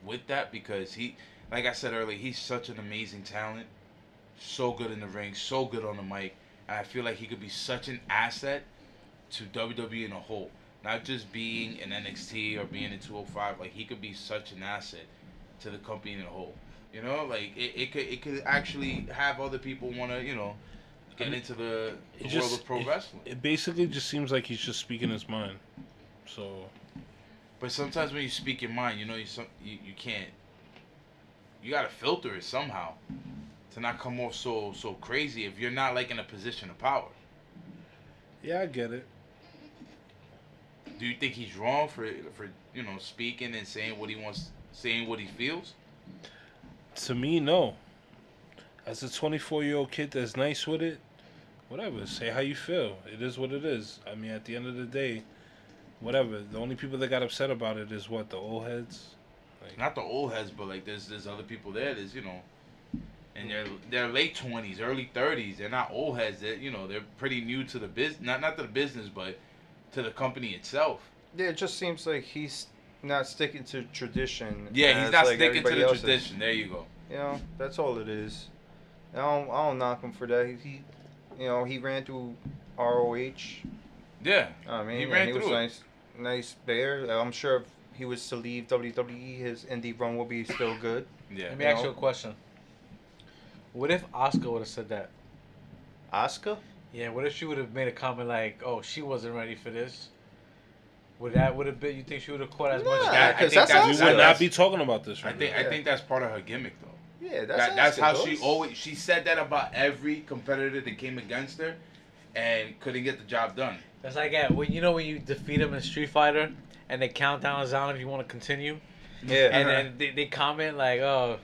[SPEAKER 5] with that because he, like I said earlier, he's such an amazing talent, so good in the ring, so good on the mic, and I feel like he could be such an asset to WWE in a whole. Not just being in NXT or being in 205, like he could be such an asset to the company in a whole. You know, like it, it could it could actually have other people want to you know get into the, the world
[SPEAKER 7] just
[SPEAKER 5] of pro
[SPEAKER 7] it,
[SPEAKER 5] wrestling.
[SPEAKER 7] it basically just seems like he's just speaking his mind. So
[SPEAKER 5] But sometimes when you speak your mind, you know you some you, you can't. You gotta filter it somehow, to not come off so so crazy. If you're not like in a position of power,
[SPEAKER 7] yeah, I get it.
[SPEAKER 5] do you think he's wrong for for you know speaking and saying what he wants, saying what he feels?
[SPEAKER 7] To me, no. As a 24 year old kid that's nice with it, whatever. Say how you feel. It is what it is. I mean, at the end of the day, whatever. The only people that got upset about it is what the old heads. Like,
[SPEAKER 5] Not the old heads, but like there's there's other people there. There's you know, and they're they're late twenties, early thirties. They're not old heads. They're you know they're pretty new to the business. Not not to the business, but to the company itself.
[SPEAKER 3] Yeah, it just seems like he's not sticking to tradition.
[SPEAKER 5] Yeah, he's not
[SPEAKER 3] like,
[SPEAKER 5] sticking to the
[SPEAKER 3] else is.
[SPEAKER 5] tradition. There you go.
[SPEAKER 3] You know, that's all it is. I don't, I don't knock him for that. He, he, you know, he ran through ROH.
[SPEAKER 5] Yeah.
[SPEAKER 3] I mean,
[SPEAKER 5] He ran
[SPEAKER 3] he was
[SPEAKER 5] through it.
[SPEAKER 3] nice, nice there. I'm sure if he was to leave WWE, his indie run will be still good.
[SPEAKER 5] Yeah.
[SPEAKER 6] Let me
[SPEAKER 3] You
[SPEAKER 6] ask
[SPEAKER 3] know?
[SPEAKER 6] you a question. What if Asuka would have said that?
[SPEAKER 3] Asuka?
[SPEAKER 6] Yeah, what if she would have made a comment like, "Oh, she wasn't ready for this"? Would that would have been? You think she would have caught as much?
[SPEAKER 3] Nah,
[SPEAKER 6] as
[SPEAKER 5] I
[SPEAKER 6] that?
[SPEAKER 3] 'cause
[SPEAKER 5] think
[SPEAKER 3] that's
[SPEAKER 5] that's-
[SPEAKER 7] we would not be talking about this
[SPEAKER 5] I
[SPEAKER 7] right
[SPEAKER 5] think
[SPEAKER 7] now.
[SPEAKER 5] I think that's part of her gimmick though.
[SPEAKER 3] Yeah, that's
[SPEAKER 5] That, that's how
[SPEAKER 3] though.
[SPEAKER 5] she always she said that about every competitor that came against her and couldn't get the job done.
[SPEAKER 6] That's like yeah, when you know when you defeat them in Street Fighter and the countdown is on if you want to continue,
[SPEAKER 3] Yeah.
[SPEAKER 6] and then they, they comment like, "Oh,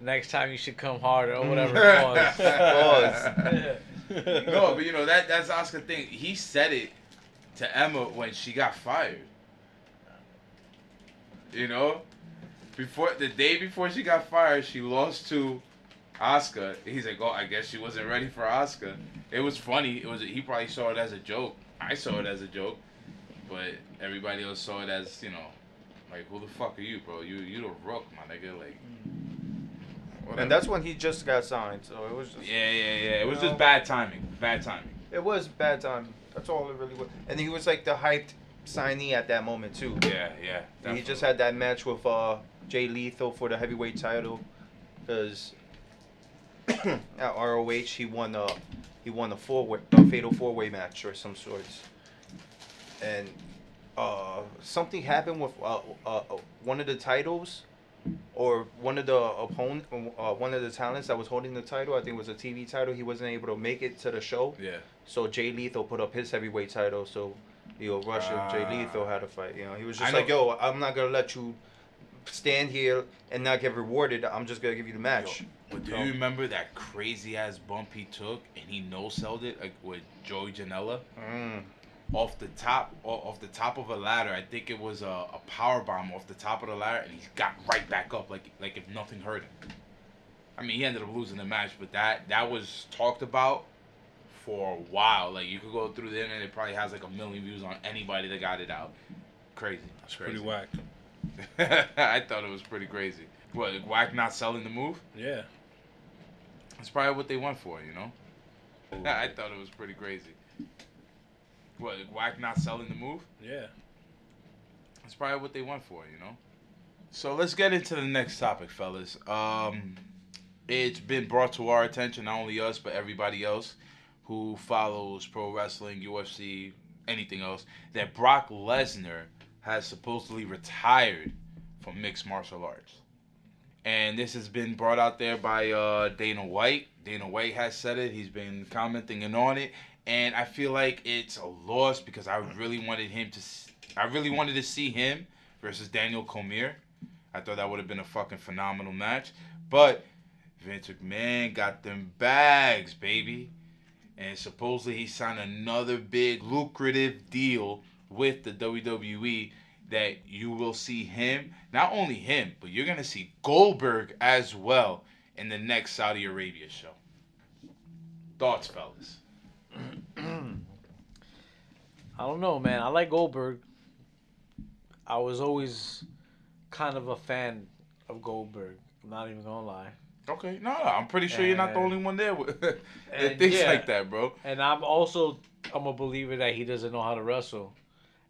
[SPEAKER 6] next time you should come harder" or whatever. Mm. Pause.
[SPEAKER 5] no, but you know that that's Asuka thing. He said it to Emma when she got fired. You know, before the day before she got fired, she lost to Asuka. He's like, "Oh, I guess she wasn't ready for Asuka." It was funny. It was he probably saw it as a joke. I saw it as a joke, but everybody else saw it as you know, like, "Who the fuck are you, bro? You you the rook, my nigga." Like, whatever.
[SPEAKER 3] and that's when he just got signed, so it was just,
[SPEAKER 5] yeah, yeah, yeah. It was
[SPEAKER 3] You
[SPEAKER 5] just bad timing. Bad timing.
[SPEAKER 3] it was bad time. That's all it really was. And he was like the hyped signee at that moment too.
[SPEAKER 5] Yeah, yeah.
[SPEAKER 3] He just had that match with uh, Jay Lethal for the heavyweight title, because at ROH he won a he won a four way a fatal four way match or some sorts, and uh, something happened with uh, uh, uh, one of the titles. Or one of the opponent, uh, one of the talents that was holding the title. I think it was a TV title. He wasn't able to make it to the show.
[SPEAKER 5] Yeah.
[SPEAKER 3] So Jay Lethal put up his heavyweight title. So You know, Rush and Jay
[SPEAKER 5] Ah.
[SPEAKER 3] Lethal had a fight. You know, he was
[SPEAKER 5] I
[SPEAKER 3] just
[SPEAKER 5] know-
[SPEAKER 3] like, "Yo, I'm not gonna let you stand here and not get rewarded. I'm just gonna give you the match."
[SPEAKER 5] But do
[SPEAKER 3] So-
[SPEAKER 5] you remember that crazy ass bump he took and he no sold it like with Joey Janela
[SPEAKER 3] Mm.
[SPEAKER 5] off the top o- off the top of a ladder? I think it was a, a power bomb off the top of the ladder and he got right back up like like if nothing hurt him. I mean, he ended up losing the match, but that that was talked about for a while. Like you could go through the internet, it probably has like a million views on anybody that got it out. Crazy.
[SPEAKER 7] That's
[SPEAKER 5] crazy.
[SPEAKER 7] pretty whack.
[SPEAKER 5] I thought it was pretty crazy. What, Whack not selling the move?
[SPEAKER 7] Yeah.
[SPEAKER 5] That's probably what they went for, you know? I thought it was pretty crazy. What, Whack not selling the move?
[SPEAKER 7] Yeah.
[SPEAKER 5] That's probably what they went for, you know? So let's get into the next topic, fellas. Um, it's been brought to our attention, not only us, but everybody else who follows pro wrestling, UFC, anything else, that Brock Lesnar has supposedly retired from mixed martial arts. And this has been brought out there by uh, Dana White. Dana White has said it. He's been commenting on it, and I feel like it's a loss because I really wanted him to. I really wanted to see him versus Daniel Cormier. I thought that would have been a fucking phenomenal match, but Vince McMahon got them bags, baby, and supposedly he signed another big lucrative deal with the WWE that you will see him, not only him, but you're gonna see Goldberg as well in the next Saudi Arabia show. Thoughts, fellas?
[SPEAKER 6] I don't know, man. I like Goldberg. I was always kind of a fan of Goldberg. I'm not even gonna lie.
[SPEAKER 5] Okay, no, no, I'm pretty sure you're not the only one there with
[SPEAKER 6] and
[SPEAKER 5] thinks
[SPEAKER 6] yeah.
[SPEAKER 5] like that, bro.
[SPEAKER 6] And I'm also I'm a believer that he doesn't know how to wrestle,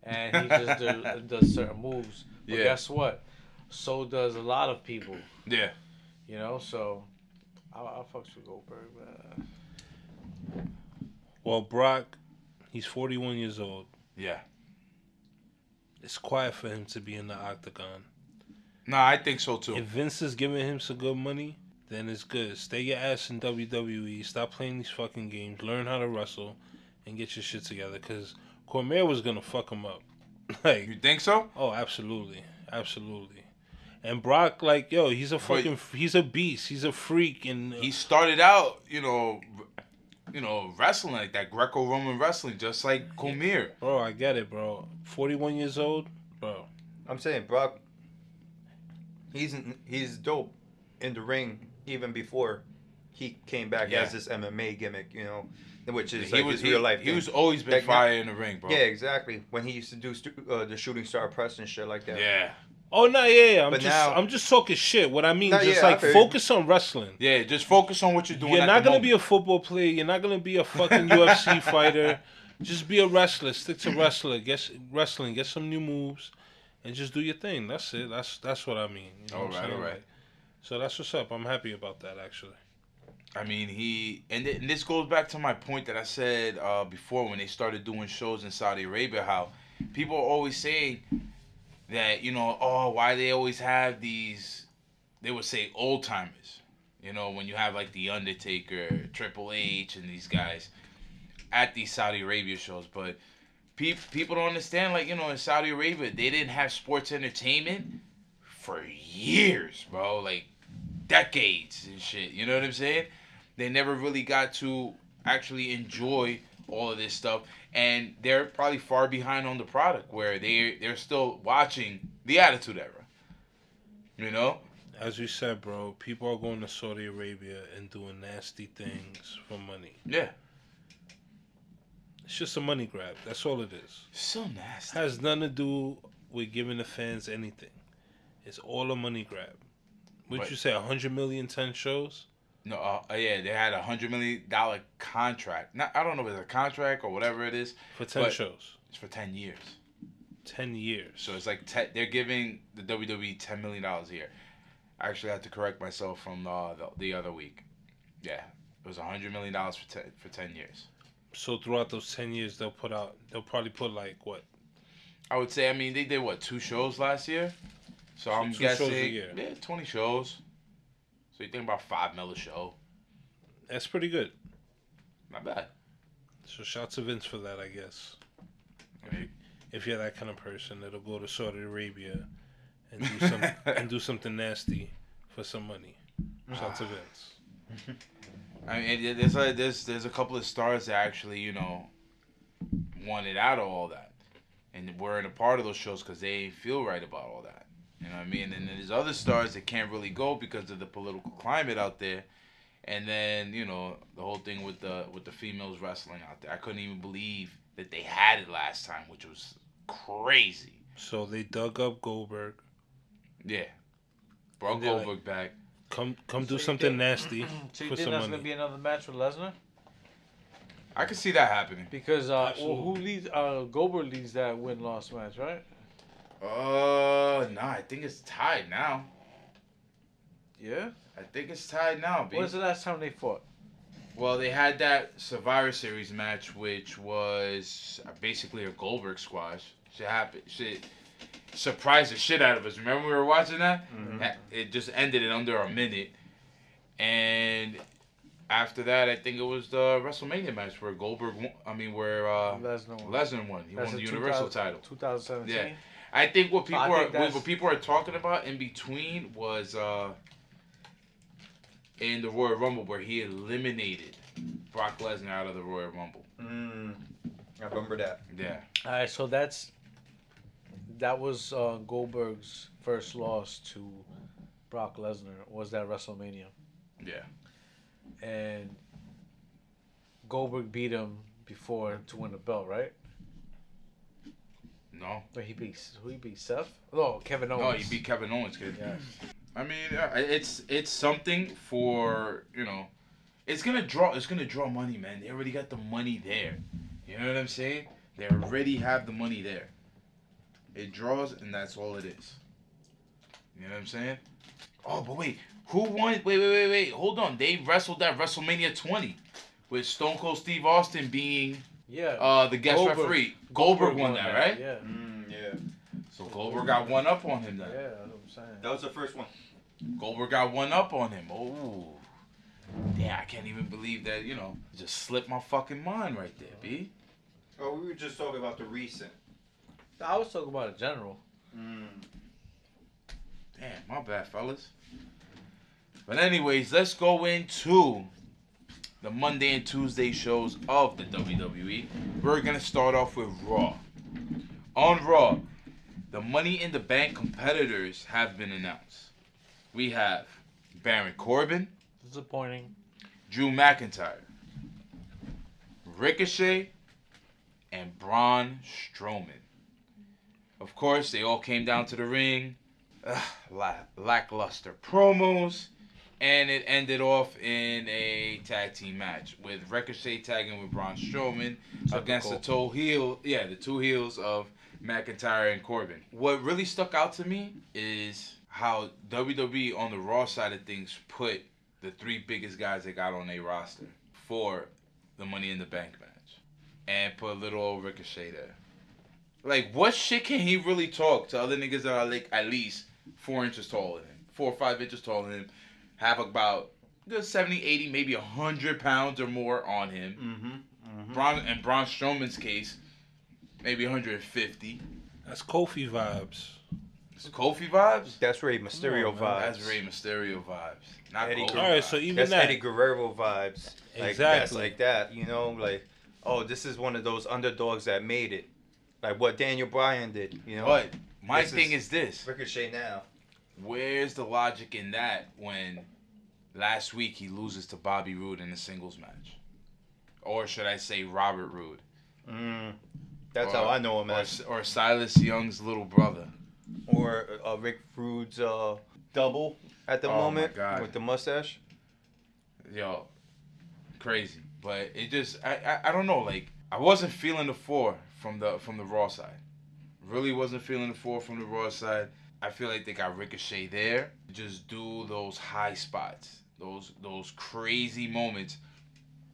[SPEAKER 6] and he just do, does certain moves. But
[SPEAKER 5] Yeah.
[SPEAKER 6] guess what? So does a lot of people.
[SPEAKER 5] Yeah,
[SPEAKER 6] You know, so I, I fucks with Goldberg, man.
[SPEAKER 7] Well, Brock, he's 41 years old.
[SPEAKER 5] yeah.
[SPEAKER 7] It's quiet for him to be in the octagon.
[SPEAKER 5] No, I think so too.
[SPEAKER 7] If Vince is giving him some good money, then it's good. Stay your ass in WWE. Stop playing these fucking games. Learn how to wrestle, and get your shit together. Cause Cormier was gonna fuck him up. like,
[SPEAKER 5] You think so?
[SPEAKER 7] oh, absolutely, absolutely. And Brock, like, yo, he's a fucking, he's a beast. He's a freak, and uh,
[SPEAKER 5] He started out, you know, you know, wrestling like that Greco-Roman wrestling, just like Cormier.
[SPEAKER 7] bro, I get it, bro. Forty-one years old, bro.
[SPEAKER 3] I'm saying Brock. He's he's dope in the ring even before he came back
[SPEAKER 5] Yeah.
[SPEAKER 3] as this MMA gimmick, you know, which is
[SPEAKER 5] he
[SPEAKER 3] like
[SPEAKER 5] was
[SPEAKER 3] his real
[SPEAKER 5] he,
[SPEAKER 3] life.
[SPEAKER 5] He
[SPEAKER 3] thing.
[SPEAKER 5] was always been
[SPEAKER 3] Like,
[SPEAKER 5] fire in the ring, bro.
[SPEAKER 3] yeah, exactly. When he used to do stu- uh, the shooting star press and shit like that.
[SPEAKER 5] yeah,
[SPEAKER 7] Oh no, yeah, yeah. I'm
[SPEAKER 3] But
[SPEAKER 7] just,
[SPEAKER 3] now-
[SPEAKER 7] I'm just talking shit. What I mean,
[SPEAKER 3] No,
[SPEAKER 7] just
[SPEAKER 3] yeah,
[SPEAKER 7] like focus on wrestling.
[SPEAKER 5] yeah. Just focus on what you're doing.
[SPEAKER 7] You're
[SPEAKER 5] at
[SPEAKER 7] not
[SPEAKER 5] the
[SPEAKER 7] gonna be a football player. You're not gonna be a fucking UFC fighter. Just be a wrestler. Stick to wrestler. Get wrestling. Get some new moves, and just do your thing. That's it. That's that's what I mean. You know
[SPEAKER 5] all
[SPEAKER 7] right,
[SPEAKER 5] all
[SPEAKER 7] right. So that's what's up. I'm happy about that actually.
[SPEAKER 5] I mean, he and, th- and this goes back to my point that I said uh, before when they started doing shows in Saudi Arabia. How people are always saying that you know, oh, why they always have these? They would say old timers. You know, when you have like the Undertaker, Triple H, and these guys at these Saudi Arabia shows, but pe- people don't understand. Like you know, in Saudi Arabia, they didn't have sports entertainment for years, bro. Like decades and shit. You know what I'm saying? They never really got to actually enjoy all of this stuff, and they're probably far behind on the product where they they're still watching the Attitude Era. You know?
[SPEAKER 7] As we said, bro, people are going to Saudi Arabia and doing nasty things for money.
[SPEAKER 5] Yeah.
[SPEAKER 7] It's just a money grab. That's all it is.
[SPEAKER 5] So nasty.
[SPEAKER 7] Has nothing to do with giving the fans anything. It's all a money grab. Would
[SPEAKER 5] Right.
[SPEAKER 7] you say 100 million, 10 shows?
[SPEAKER 5] No, uh, uh, yeah, they had a hundred million dollar contract. Not, I don't know if it's a contract or whatever it is.
[SPEAKER 7] For 10 shows.
[SPEAKER 5] It's for ten years.
[SPEAKER 7] 10 years.
[SPEAKER 5] So it's like te- they're giving the WWE ten million dollars a year. I actually had to correct myself from uh, the, the other week. Yeah, it was a hundred million dollars for ten for ten years.
[SPEAKER 7] So throughout those 10 years, they'll put out, they'll probably put like what?
[SPEAKER 5] I would say. I mean, they did what two shows last year. So, I'm
[SPEAKER 7] shows a
[SPEAKER 5] guessing
[SPEAKER 7] year.
[SPEAKER 5] yeah, twenty shows. So you think about five mil a show?
[SPEAKER 7] That's pretty good.
[SPEAKER 5] Not bad.
[SPEAKER 7] So shout to Vince for that, I guess. if you're that kind of person that'll go to Saudi Arabia and do some and do something nasty for some money. Shout out to Vince.
[SPEAKER 5] I mean, there's a, there's there's a couple of stars that actually you know wanted out of all that, and were in a part of those shows because they feel right about all that. You know what I mean? And then there's other stars that can't really go because of the political climate out there. And then you know the whole thing with the with the females wrestling out there. I couldn't even believe that they had it last time, which was crazy.
[SPEAKER 7] So they dug up Goldberg.
[SPEAKER 5] Yeah, brought
[SPEAKER 7] And they're like-
[SPEAKER 5] Goldberg back.
[SPEAKER 7] Come come
[SPEAKER 6] So
[SPEAKER 7] do something
[SPEAKER 6] think-
[SPEAKER 7] nasty
[SPEAKER 6] So you
[SPEAKER 7] for
[SPEAKER 6] think
[SPEAKER 7] some
[SPEAKER 6] that's
[SPEAKER 7] money.
[SPEAKER 6] gonna be another match with Lesnar?
[SPEAKER 5] I could see that happening.
[SPEAKER 6] Because uh, well, who leads? Uh, Goldberg leads that win loss match, right?
[SPEAKER 5] Uh, nah, I think it's tied now.
[SPEAKER 6] Yeah.
[SPEAKER 5] I think it's tied now, B.
[SPEAKER 6] was the last time they fought?
[SPEAKER 5] Well, they had that Survivor Series match, which was basically a Goldberg squash. Shit happened. Shit surprised the shit out of us. Remember we were watching that? Ha- It just ended in under a minute. And after that, I think it was the WrestleMania match where Goldberg, won, I mean, where uh,
[SPEAKER 6] Lesnar won.
[SPEAKER 5] Lesnar won. He
[SPEAKER 6] That's
[SPEAKER 5] won the Universal title.
[SPEAKER 6] 2017.
[SPEAKER 5] Yeah. I think what people
[SPEAKER 6] I
[SPEAKER 5] are what,
[SPEAKER 6] that's-
[SPEAKER 5] what people are talking about in between was uh in the Royal Rumble where he eliminated Brock Lesnar out of the Royal Rumble.
[SPEAKER 3] Mm, I remember that.
[SPEAKER 5] Yeah.
[SPEAKER 6] All right, so that's that was uh, Goldberg's first loss to Brock Lesnar. Was that WrestleMania?
[SPEAKER 5] Yeah.
[SPEAKER 6] And Goldberg beat him before to win the belt, right?
[SPEAKER 5] No.
[SPEAKER 6] But he beat who he beat Seth? No, Kevin Owens.
[SPEAKER 5] No, he beat Kevin Owens, kid.
[SPEAKER 6] Yes.
[SPEAKER 5] I mean, it's it's something for you know, it's gonna draw it's gonna draw money, man. They already got the money there. You know what I'm saying? They already have the money there. It draws, and that's all it is. You know what I'm saying? Oh, but wait, who won? Wait, wait, wait, wait. Hold on. They wrestled at WrestleMania 20, with Stone Cold Steve Austin being
[SPEAKER 6] Yeah.
[SPEAKER 5] uh the guest
[SPEAKER 6] Goldberg.
[SPEAKER 5] referee. Goldberg, won that, right?
[SPEAKER 6] Yeah.
[SPEAKER 3] Mm, yeah.
[SPEAKER 5] So Goldberg got one up on him then.
[SPEAKER 6] Yeah, that's what I'm saying.
[SPEAKER 3] That was the first one.
[SPEAKER 5] Goldberg got one up on him. Oh, damn! I can't even believe that. You know, just slipped my fucking mind right there, b.
[SPEAKER 3] Oh, we were just talking about the recent.
[SPEAKER 6] I was talking about a general.
[SPEAKER 3] Mm.
[SPEAKER 5] Damn, my bad, fellas. But anyways, let's go into the Monday and Tuesday shows of the WWE. We're gonna start off with Raw. On Raw, the Money in the Bank competitors have been announced. We have Baron Corbin,
[SPEAKER 6] Disappointing.
[SPEAKER 5] Drew McIntyre, Ricochet, and Braun Strowman. Of course, they all came down to the ring. Ugh, la- lackluster promos, and it ended off in a tag team match with Ricochet tagging with Braun Strowman against the two heel, yeah, the two heels of McIntyre and Corbin. What really stuck out to me is how WWE on the Raw side of things put the three biggest guys they got on their roster for the Money in the Bank match, and put a little old Ricochet there. Like, what shit can he really talk to other niggas that are like at least four inches taller than him, four or five inches taller than him, have about good 70, 80, maybe 100 pounds or more on him.
[SPEAKER 3] Mm-hmm.
[SPEAKER 5] Braun, in Braun Strowman's case, maybe 150.
[SPEAKER 7] That's Kofi vibes.
[SPEAKER 5] It's Kofi vibes?
[SPEAKER 3] That's Rey Mysterio
[SPEAKER 7] on,
[SPEAKER 3] vibes.
[SPEAKER 5] That's Rey Mysterio vibes. Not
[SPEAKER 3] Eddie
[SPEAKER 5] Kofi
[SPEAKER 3] Guerrero.
[SPEAKER 7] All right,
[SPEAKER 5] vibes.
[SPEAKER 7] so even
[SPEAKER 3] That's
[SPEAKER 7] that.
[SPEAKER 3] Eddie Guerrero vibes. Like that's
[SPEAKER 7] Exactly.
[SPEAKER 3] like that, you know, like oh, this is one of those underdogs that made it. Like what Daniel Bryan did, you know.
[SPEAKER 5] But my
[SPEAKER 3] This
[SPEAKER 5] thing
[SPEAKER 3] is-
[SPEAKER 5] is this.
[SPEAKER 3] Ricochet now.
[SPEAKER 5] Where's the logic in that when last week he loses to Bobby Roode in a singles match? Or should I say Robert Roode?
[SPEAKER 3] Mm. That's
[SPEAKER 5] Or-
[SPEAKER 3] how I know him
[SPEAKER 5] Or,
[SPEAKER 3] as.
[SPEAKER 5] or Silas Young's little brother.
[SPEAKER 3] Or uh, Rick Rude's uh, double at the
[SPEAKER 5] Oh,
[SPEAKER 3] moment with the mustache.
[SPEAKER 5] Yo, crazy. But it just I, I I don't know, like I wasn't feeling the four from the from the Raw side. Really wasn't feeling the four from the Raw side. I feel like they got Ricochet there. Just do those high spots. Those those crazy moments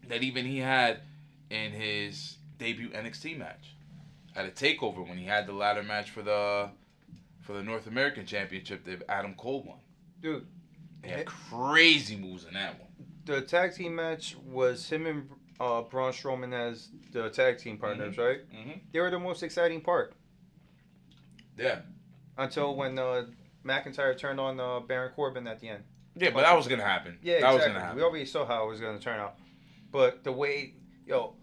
[SPEAKER 5] that even he had in his debut NXT match. At a takeover when he had the ladder match for the for the North American Championship that Adam Cole won.
[SPEAKER 3] Dude,
[SPEAKER 5] They had crazy moves in that one.
[SPEAKER 3] the tag team match was him and uh, Braun Strowman as the tag team partners, right?
[SPEAKER 5] Mhm.
[SPEAKER 3] They were the most exciting part
[SPEAKER 5] Yeah.
[SPEAKER 3] Until when uh, McIntyre turned on uh, Baron Corbin at the end.
[SPEAKER 5] Yeah, but that was gonna happen.
[SPEAKER 3] Yeah,
[SPEAKER 5] that was
[SPEAKER 3] exactly.
[SPEAKER 5] gonna happen.
[SPEAKER 3] We already saw how it was going to turn out. But the way, yo,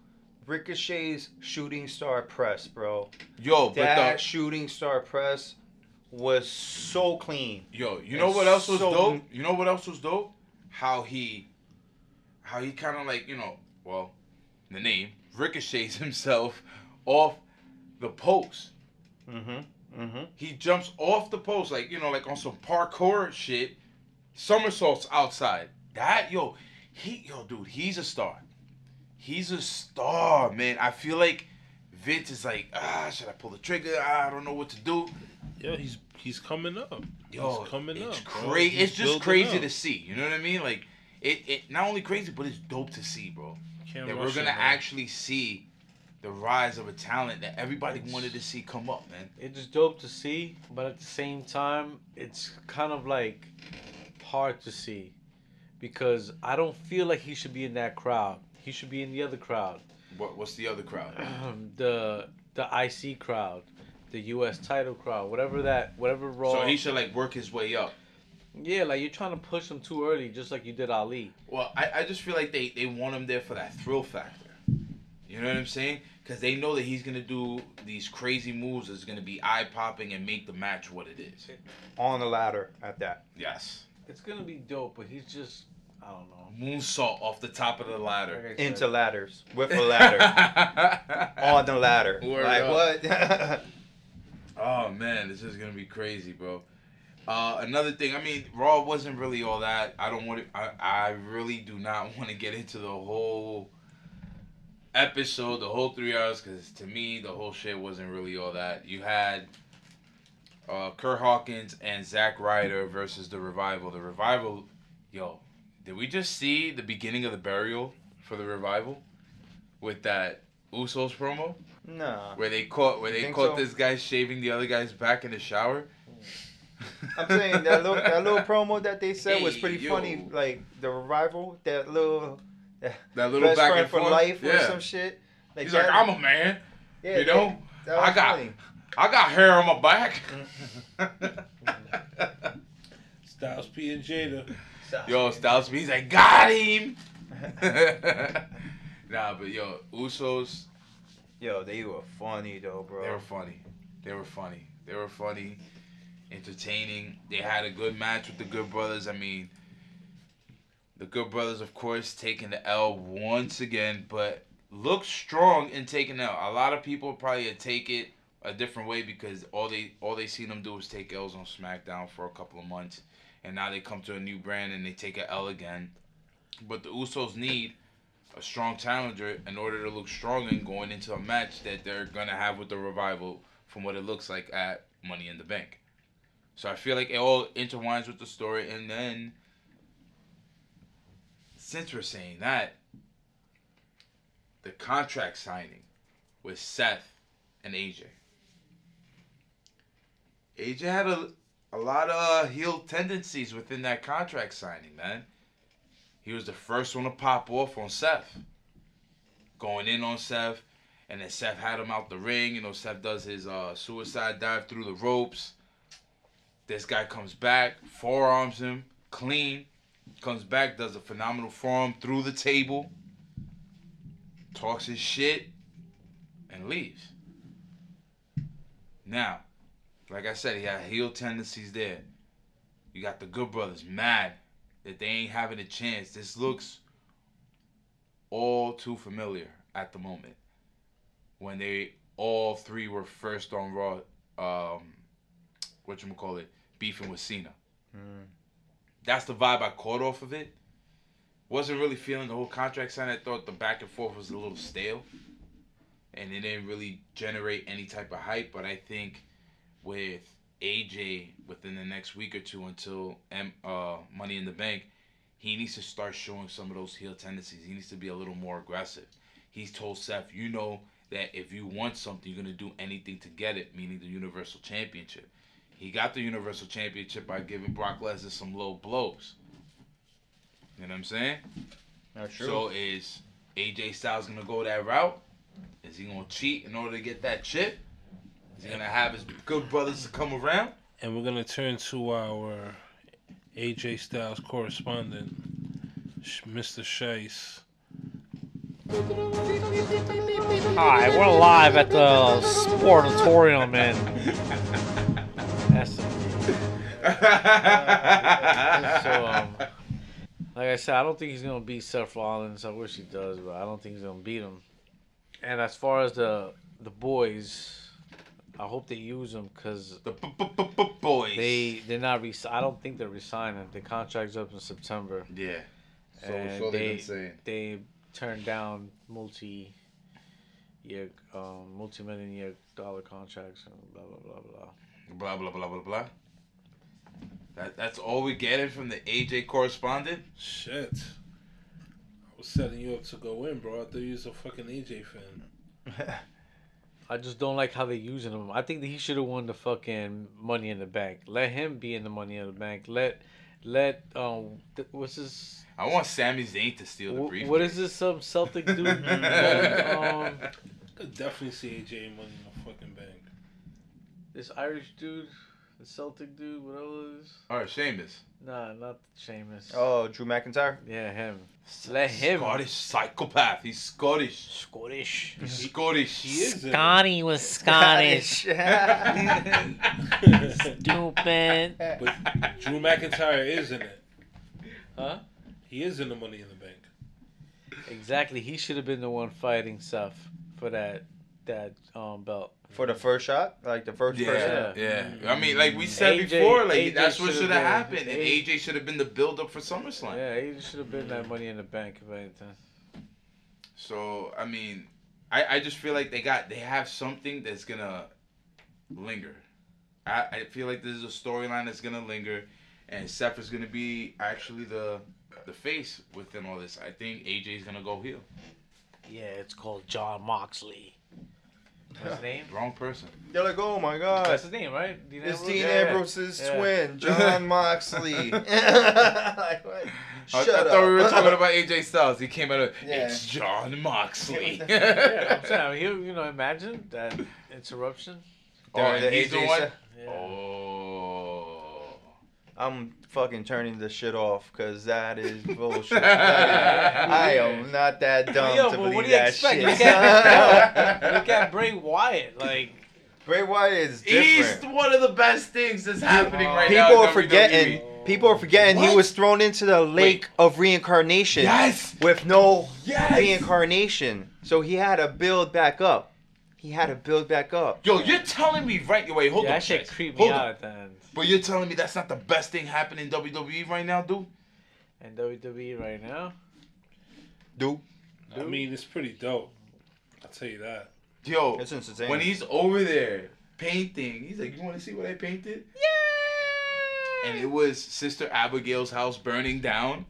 [SPEAKER 3] Ricochet's shooting star press, bro.
[SPEAKER 5] Yo, but
[SPEAKER 3] that
[SPEAKER 5] the,
[SPEAKER 3] shooting star press was so clean.
[SPEAKER 5] Yo, you know what else was
[SPEAKER 3] so-
[SPEAKER 5] dope? You know what else was dope? How he, how he kind of like you know, well, the name ricochets himself off the post.
[SPEAKER 3] Mm-hmm. Mm-hmm.
[SPEAKER 5] He jumps off the post like you know, like on some parkour shit, somersaults outside. That yo, he yo, dude, he's a star. He's a star, man. I feel like Vince is like, ah, should I pull the trigger? Ah, I don't know what to do.
[SPEAKER 7] Yeah, he's he's coming up.
[SPEAKER 5] Yo,
[SPEAKER 7] he's coming
[SPEAKER 5] it's
[SPEAKER 7] up. He's
[SPEAKER 5] It's just crazy
[SPEAKER 7] up.
[SPEAKER 5] to see. You know what I mean? Like it, it not only crazy, but it's dope to see, bro.
[SPEAKER 7] Can't
[SPEAKER 5] that we're gonna
[SPEAKER 7] man.
[SPEAKER 5] actually see the rise of a talent that everybody wanted to see come up, man.
[SPEAKER 6] It's dope to see, but at the same time, it's kind of like hard to see because I don't feel like he should be in that crowd. He should be in the other crowd,
[SPEAKER 5] What what's the other crowd?
[SPEAKER 6] the the IC crowd, the U.S. title crowd, whatever that, whatever Raw.
[SPEAKER 5] So he should like work his way up.
[SPEAKER 6] yeah, like you're trying to push him too early, just like you did Ali.
[SPEAKER 5] Well, I, I just feel like they, they want him there for that thrill factor. You know what I'm saying? Because they know that he's gonna do these crazy moves that's gonna be eye popping and make the match what it is.
[SPEAKER 3] On the ladder at that.
[SPEAKER 5] Yes.
[SPEAKER 6] It's gonna be dope, but he's just, I don't know.
[SPEAKER 5] Moonsault off the top of the ladder.
[SPEAKER 6] Like said,
[SPEAKER 3] Into ladders. With a ladder. On the ladder.
[SPEAKER 5] Word
[SPEAKER 3] like
[SPEAKER 5] up.
[SPEAKER 3] what?
[SPEAKER 5] Oh man, this is gonna be crazy, bro. Uh, another thing, I mean, Raw wasn't really all that. I don't want to. I, I really do not want to get into the whole episode, the whole three hours, because to me, the whole shit wasn't really all that. You had uh, Kurt Hawkins and Zack Ryder versus the Revival. The Revival, yo, did we just see the beginning of the burial for the Revival with that Usos promo?
[SPEAKER 3] nah.
[SPEAKER 5] Where they caught where they caught
[SPEAKER 3] so?
[SPEAKER 5] this guy shaving the other guy's back in the shower.
[SPEAKER 3] I'm saying that little that little promo that they said was pretty
[SPEAKER 5] yo.
[SPEAKER 3] funny. Like the revival, that little
[SPEAKER 5] that little
[SPEAKER 3] best
[SPEAKER 5] back
[SPEAKER 3] friend
[SPEAKER 5] and
[SPEAKER 3] for
[SPEAKER 5] forth.
[SPEAKER 3] life or
[SPEAKER 5] yeah.
[SPEAKER 3] some shit. Like
[SPEAKER 5] He's
[SPEAKER 3] that,
[SPEAKER 5] like, I'm a man.
[SPEAKER 3] yeah,
[SPEAKER 5] you know,
[SPEAKER 3] that was
[SPEAKER 5] I got
[SPEAKER 3] funny.
[SPEAKER 5] I got hair on my back.
[SPEAKER 7] Styles P and Jada.
[SPEAKER 5] yo, Styles P, he's like, got him. nah, but yo, Usos,
[SPEAKER 3] Yo, they were funny though, bro.
[SPEAKER 5] they were funny. They were funny. They were funny, entertaining. They had a good match with the Good Brothers. I mean, the Good Brothers, of course, taking the L once again, but look strong in taking L. A lot of people probably take it a different way because all they all they see them do is take L's on SmackDown for a couple of months, and now they come to a new brand and they take a L again. But the Usos need a strong challenger in order to look strong and going into a match that they're gonna have with the revival from what it looks like at Money in the Bank. So I feel like it all intertwines with the story and then since we're saying that, the contract signing with Seth and AJ. AJ had a, a lot of uh, heel tendencies within that contract signing, man. He was the first one to pop off on Seth. Going in on Seth, and then Seth had him out the ring. You know, Seth does his uh, suicide dive through the ropes. This guy comes back, forearms him, clean. Comes back, does a phenomenal forearm through the table. Talks his shit, and leaves. Now, like I said, he had heel tendencies there. You got the Good Brothers mad that they ain't having a chance. This looks all too familiar at the moment. When they all three were first on Raw, um, what you call it, beefing with Cena. That's the vibe I caught off of it. Wasn't really feeling the whole contract sign. I thought the back and forth was a little stale, and it didn't really generate any type of hype. But I think with AJ within the next week or two until M, uh, Money in the Bank, he needs to start showing some of those heel tendencies. He needs to be a little more aggressive. He's told Seth, you know that if you want something, you're gonna do anything to get it, meaning the Universal Championship. He got the Universal Championship by giving Brock Lesnar some low blows. You know what I'm saying?
[SPEAKER 3] That's true.
[SPEAKER 5] So is AJ Styles gonna go that route? Is he gonna cheat in order to get that chip? Is he gonna have his good brothers to come around?
[SPEAKER 7] And we're gonna turn to our AJ Styles correspondent, Mr. Shice.
[SPEAKER 6] Hi, we're live at the Sportatorium in SMD. So, um, like I said, I don't think he's gonna beat Seth Rollins. I wish he does, but I don't think he's gonna beat him. And as far as the the boys, I hope they use them because
[SPEAKER 5] the b- b- b- b- boys.
[SPEAKER 6] they they're not. Re- I don't think they're resigning. The contract's up in September.
[SPEAKER 5] yeah.
[SPEAKER 1] So,
[SPEAKER 6] And
[SPEAKER 1] so they've
[SPEAKER 6] they- they turned down multi year um multi million year dollar contracts and blah blah blah blah.
[SPEAKER 5] Blah blah blah blah blah. That that's all we getting from the AJ correspondent.
[SPEAKER 7] Shit. I was setting you up to go in, bro. I thought you was a fucking AJ fan.
[SPEAKER 6] I just don't like how they're using him. I think that he should have won the fucking money in the bank. Let him be in the money in the bank. Let let um th- what's this?
[SPEAKER 5] I want Sami Zayn to steal the
[SPEAKER 6] wh-
[SPEAKER 5] briefcase.
[SPEAKER 6] what is this some Celtic dude? um,
[SPEAKER 7] Could definitely see AJ money in the fucking bank.
[SPEAKER 6] This Irish dude, the Celtic dude, whatever it is.
[SPEAKER 5] All right, Sheamus.
[SPEAKER 6] Nah, not Sheamus.
[SPEAKER 3] Oh, Drew McIntyre.
[SPEAKER 6] Yeah, him. Let him.
[SPEAKER 5] Scottish psychopath. He's Scottish.
[SPEAKER 6] Scottish.
[SPEAKER 5] He's Scottish.
[SPEAKER 7] He is
[SPEAKER 6] Scotty was Scottish.
[SPEAKER 3] Scottish.
[SPEAKER 6] Stupid.
[SPEAKER 7] But Drew McIntyre is in it.
[SPEAKER 6] Huh?
[SPEAKER 7] He is in the money in the bank.
[SPEAKER 6] Exactly. He should have been the one fighting Seth for that that um belt.
[SPEAKER 3] For the first shot, like the first person.
[SPEAKER 5] Yeah, yeah. I mean, like we said
[SPEAKER 6] AJ
[SPEAKER 5] before, like
[SPEAKER 6] AJ
[SPEAKER 5] that's what
[SPEAKER 6] should've
[SPEAKER 5] should have
[SPEAKER 6] been-
[SPEAKER 5] happened, and
[SPEAKER 6] A-
[SPEAKER 5] AJ should have been the build up for SummerSlam.
[SPEAKER 6] Yeah, he should have been that money in the bank if anything.
[SPEAKER 5] So I mean, I I just feel like they got they have something that's gonna linger. I I feel like this is a storyline that's gonna linger, and Seth is gonna be actually the the face within all this. I think AJ's gonna go heel.
[SPEAKER 6] Yeah, it's called Jon Moxley. What's his name?
[SPEAKER 5] Wrong person.
[SPEAKER 3] You're like, oh my god.
[SPEAKER 6] That's his name, right? Dean
[SPEAKER 3] It's
[SPEAKER 6] Ambrose?
[SPEAKER 3] Dean
[SPEAKER 6] Yeah.
[SPEAKER 3] Ambrose's
[SPEAKER 6] Yeah.
[SPEAKER 3] twin, Jon Moxley. like, what?
[SPEAKER 5] I,
[SPEAKER 3] Shut
[SPEAKER 5] I
[SPEAKER 3] up.
[SPEAKER 5] thought we were talking about AJ Styles. He came out of
[SPEAKER 3] Yeah.
[SPEAKER 5] it's Jon Moxley.
[SPEAKER 6] Yeah, I'm saying, he, you know, imagine that interruption.
[SPEAKER 5] oh,
[SPEAKER 3] During
[SPEAKER 5] and
[SPEAKER 3] the
[SPEAKER 5] he's the
[SPEAKER 3] AJ
[SPEAKER 5] one.
[SPEAKER 6] Yeah.
[SPEAKER 5] Oh.
[SPEAKER 3] I'm fucking turning this shit off because that is bullshit. I am not that dumb
[SPEAKER 6] Yo,
[SPEAKER 3] to believe
[SPEAKER 6] what do you
[SPEAKER 3] that
[SPEAKER 6] expect?
[SPEAKER 3] shit.
[SPEAKER 6] Look at, look at Bray Wyatt. Like,
[SPEAKER 3] Bray Wyatt is
[SPEAKER 5] He's one of the best things that's happening right
[SPEAKER 3] People
[SPEAKER 5] now. in
[SPEAKER 3] are forgetting.
[SPEAKER 5] WWE.
[SPEAKER 3] People are forgetting he was thrown into the lake of reincarnation
[SPEAKER 5] Yes.
[SPEAKER 3] with no
[SPEAKER 5] Yes.
[SPEAKER 3] reincarnation. So he had to build back up. He had to build back up.
[SPEAKER 5] Yo, you're telling me right? Wait, hold
[SPEAKER 6] yeah,
[SPEAKER 5] on.
[SPEAKER 6] that shit
[SPEAKER 5] Chase.
[SPEAKER 6] creeped me
[SPEAKER 5] Hold
[SPEAKER 6] out
[SPEAKER 5] on.
[SPEAKER 6] at the.
[SPEAKER 5] But you're telling me that's not the best thing happening in WWE right now, dude?
[SPEAKER 6] And WWE right now.
[SPEAKER 3] Dude,
[SPEAKER 7] I mean, it's pretty dope. I'll tell you that.
[SPEAKER 5] Yo,
[SPEAKER 3] it's insane.
[SPEAKER 5] when he's over there painting, he's like, "You want to see what I painted?" Yeah. And it was Sister Abigail's house burning down.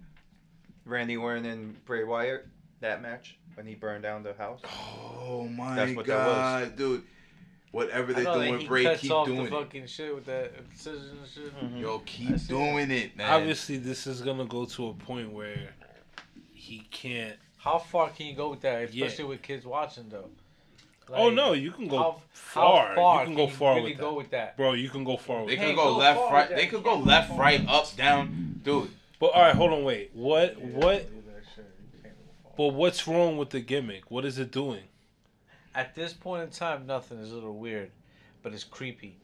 [SPEAKER 3] Randy Orton and Bray Wyatt, that match when he burned down the house.
[SPEAKER 5] Oh my
[SPEAKER 3] That's what that was.
[SPEAKER 5] god, dude! Whatever they're
[SPEAKER 6] know that
[SPEAKER 5] doing,
[SPEAKER 6] he
[SPEAKER 5] Bray, keep
[SPEAKER 6] off
[SPEAKER 5] doing
[SPEAKER 6] the
[SPEAKER 5] it.
[SPEAKER 6] fucking shit with that incision and shit.
[SPEAKER 3] Mm-hmm.
[SPEAKER 5] Yo, keep doing it, man.
[SPEAKER 7] Obviously, this is gonna go to a point where he can't.
[SPEAKER 6] How far can you go with that,
[SPEAKER 7] Yeah.
[SPEAKER 6] especially with kids watching though?
[SPEAKER 7] oh no, you can go
[SPEAKER 6] how,
[SPEAKER 7] far.
[SPEAKER 6] How far
[SPEAKER 7] You can go far
[SPEAKER 6] really
[SPEAKER 7] with
[SPEAKER 6] go
[SPEAKER 7] that,
[SPEAKER 6] with that?
[SPEAKER 7] bro. You can go far
[SPEAKER 5] They
[SPEAKER 7] with
[SPEAKER 5] could
[SPEAKER 6] Can't
[SPEAKER 7] that.
[SPEAKER 5] go
[SPEAKER 6] go
[SPEAKER 5] left, right. They could go left, right, up, down, dude.
[SPEAKER 7] But all right, hold on, wait. What? What?
[SPEAKER 6] Do that shit. You can't go far.
[SPEAKER 7] But what's wrong with the gimmick? What is it doing?
[SPEAKER 6] At this point in time, nothing is a little weird, but it's creepy.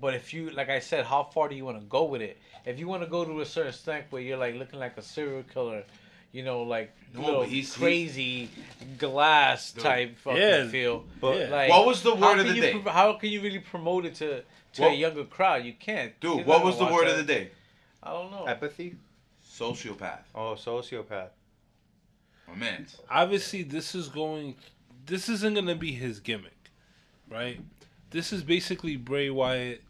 [SPEAKER 6] But if you, like I said, how far do you want to go with it? If you want to go to a certain extent where you're like looking like a serial killer, you know, like
[SPEAKER 5] No,
[SPEAKER 6] little
[SPEAKER 5] but he's-
[SPEAKER 6] crazy glass
[SPEAKER 5] Dude.
[SPEAKER 6] type fucking
[SPEAKER 7] Yeah,
[SPEAKER 6] feel.
[SPEAKER 3] but-
[SPEAKER 7] yeah.
[SPEAKER 6] Like,
[SPEAKER 5] What was the word of the
[SPEAKER 6] you
[SPEAKER 5] day?
[SPEAKER 6] pro- how can you really promote it to to
[SPEAKER 5] What-
[SPEAKER 6] a younger crowd? You can't.
[SPEAKER 5] Dude,
[SPEAKER 6] You're
[SPEAKER 5] what was the
[SPEAKER 6] gonna watch
[SPEAKER 5] word of the day?
[SPEAKER 6] I don't know.
[SPEAKER 3] Apathy?
[SPEAKER 5] Sociopath.
[SPEAKER 3] Oh, sociopath.
[SPEAKER 5] My man.
[SPEAKER 7] Obviously, this is going. This isn't gonna be his gimmick, right? This is basically Bray Wyatt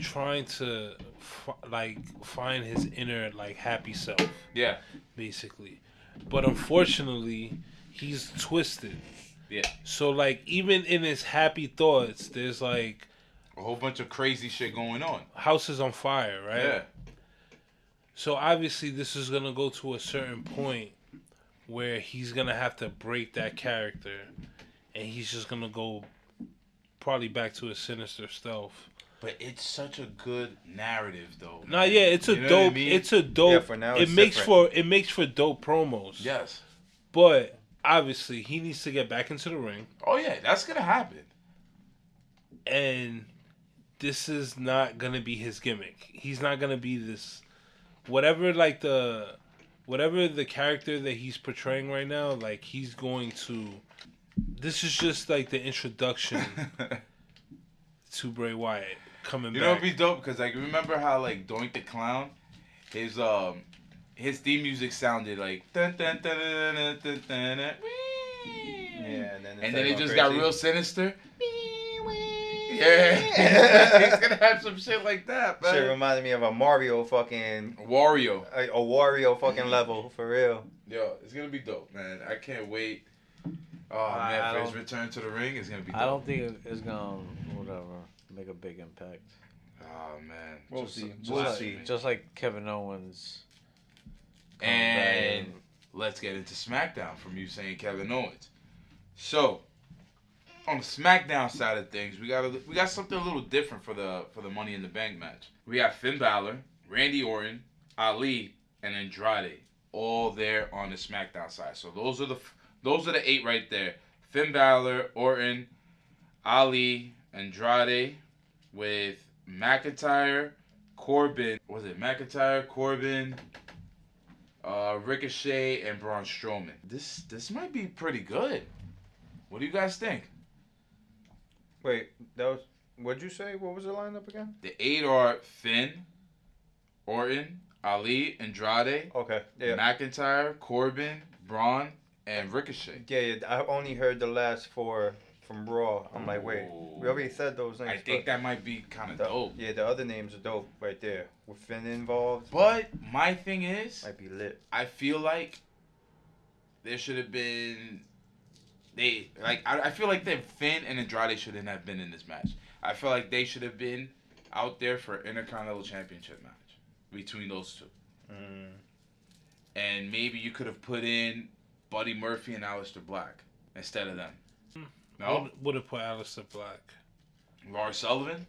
[SPEAKER 7] trying to f- like find his inner like happy self,
[SPEAKER 5] Yeah.
[SPEAKER 7] basically. But unfortunately, he's twisted.
[SPEAKER 5] Yeah.
[SPEAKER 7] So like even in his happy thoughts, there's like
[SPEAKER 5] A whole bunch of crazy shit going on.
[SPEAKER 7] houses on fire, right?
[SPEAKER 5] Yeah.
[SPEAKER 7] So obviously this is gonna go to a certain point where he's gonna have to break that character, and he's just gonna go probably back to his sinister stealth.
[SPEAKER 5] But it's such a good narrative, though.
[SPEAKER 7] Nah,
[SPEAKER 5] man.
[SPEAKER 7] yeah, it's a
[SPEAKER 5] You know what I
[SPEAKER 7] dope.
[SPEAKER 5] mean?
[SPEAKER 7] It's a dope.
[SPEAKER 3] Yeah, for now
[SPEAKER 7] it makes
[SPEAKER 3] different.
[SPEAKER 7] for it makes for dope promos.
[SPEAKER 5] yes.
[SPEAKER 7] But obviously, he needs to get back into the ring,
[SPEAKER 5] Oh yeah, that's gonna happen.
[SPEAKER 7] and this is not gonna be his gimmick. He's not gonna be this. Whatever, like the, whatever the character that he's portraying right now, like he's going to. This is just like the introduction to Bray Wyatt coming.
[SPEAKER 5] You know,
[SPEAKER 7] back.
[SPEAKER 5] it'd be dope because like remember how like Doink the Clown, his um, his theme music sounded like dun dun dun.
[SPEAKER 3] Yeah, and then
[SPEAKER 5] and then it just
[SPEAKER 3] going
[SPEAKER 5] got real sinister. Yeah, he's gonna have some shit like that,
[SPEAKER 3] Shit
[SPEAKER 5] man.
[SPEAKER 3] reminded me of a Mario fucking
[SPEAKER 5] Wario,
[SPEAKER 3] a, a Wario fucking mm-hmm. level for real.
[SPEAKER 5] yo, it's gonna be dope, man. I can't wait. Oh
[SPEAKER 6] I-
[SPEAKER 5] man,
[SPEAKER 6] I
[SPEAKER 5] his return to the ring is gonna be. Dope.
[SPEAKER 6] I don't think it's gonna whatever make a big impact.
[SPEAKER 5] Oh man,
[SPEAKER 3] We'll
[SPEAKER 5] Just-
[SPEAKER 3] see.
[SPEAKER 5] just
[SPEAKER 3] We'll
[SPEAKER 5] like-
[SPEAKER 3] see.
[SPEAKER 6] Just like Kevin Owens. coming
[SPEAKER 5] And let's get into SmackDown from you saying Kevin Owens. So, on the SmackDown side of things, we got a, we got something a little different for the for the Money in the Bank match. We got Finn Balor, Randy Orton, Ali, and Andrade all there on the SmackDown side. So those are the those are the eight right there. Finn Balor, Orton, Ali, Andrade, with McIntyre, Corbin. Was it McIntyre, Corbin, uh, Ricochet, and Braun Strowman. This this might be pretty good. What do you guys think?
[SPEAKER 3] Wait, that was what'd you say? What was the lineup again?
[SPEAKER 5] The eight are Finn, Orton, Ali, Andrade,
[SPEAKER 3] Okay, yeah.
[SPEAKER 5] McIntyre, Corbin, Braun, and Ricochet.
[SPEAKER 3] Yeah, yeah, I only heard the last four from Raw. I'm like, wait, we already said those names.
[SPEAKER 5] I think that might be kind of dope.
[SPEAKER 3] Yeah, the other names are dope right there. With Finn involved,
[SPEAKER 5] But my thing is,
[SPEAKER 3] might be lit.
[SPEAKER 5] I feel like there should have been they like I, I feel like that Finn and Andrade shouldn't have been in this match. I feel like they should have been out there for Intercontinental Championship match between those two.
[SPEAKER 3] Mm.
[SPEAKER 5] And maybe you could have put in Buddy Murphy and Aleister Black instead of them. No?
[SPEAKER 7] Would, would have put Aleister Black.
[SPEAKER 5] Lars Sullivan?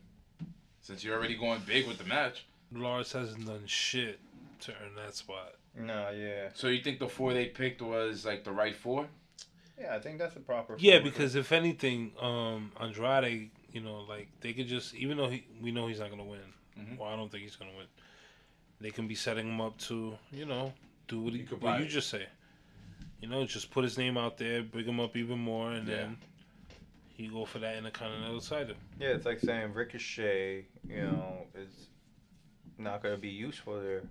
[SPEAKER 5] Since you're already going big with the match.
[SPEAKER 7] Lars hasn't done shit to earn that spot.
[SPEAKER 3] No, yeah,
[SPEAKER 5] So you think the four they picked was like the right four?
[SPEAKER 3] Yeah. I think that's a proper.
[SPEAKER 7] Yeah, because if anything, um, Andrade, you know, like they could just, even though he, we know he's not gonna win.
[SPEAKER 5] Mhm.
[SPEAKER 7] Well, I don't think he's gonna win. They can be setting him up to, you know, do what, he,
[SPEAKER 5] You could
[SPEAKER 7] what you just say. You know, just put his name out there, bring him up even more, and
[SPEAKER 5] Yeah.
[SPEAKER 7] then he go for that intercontinental title.
[SPEAKER 3] yeah, it's like saying Ricochet, you know, is not gonna be useful there.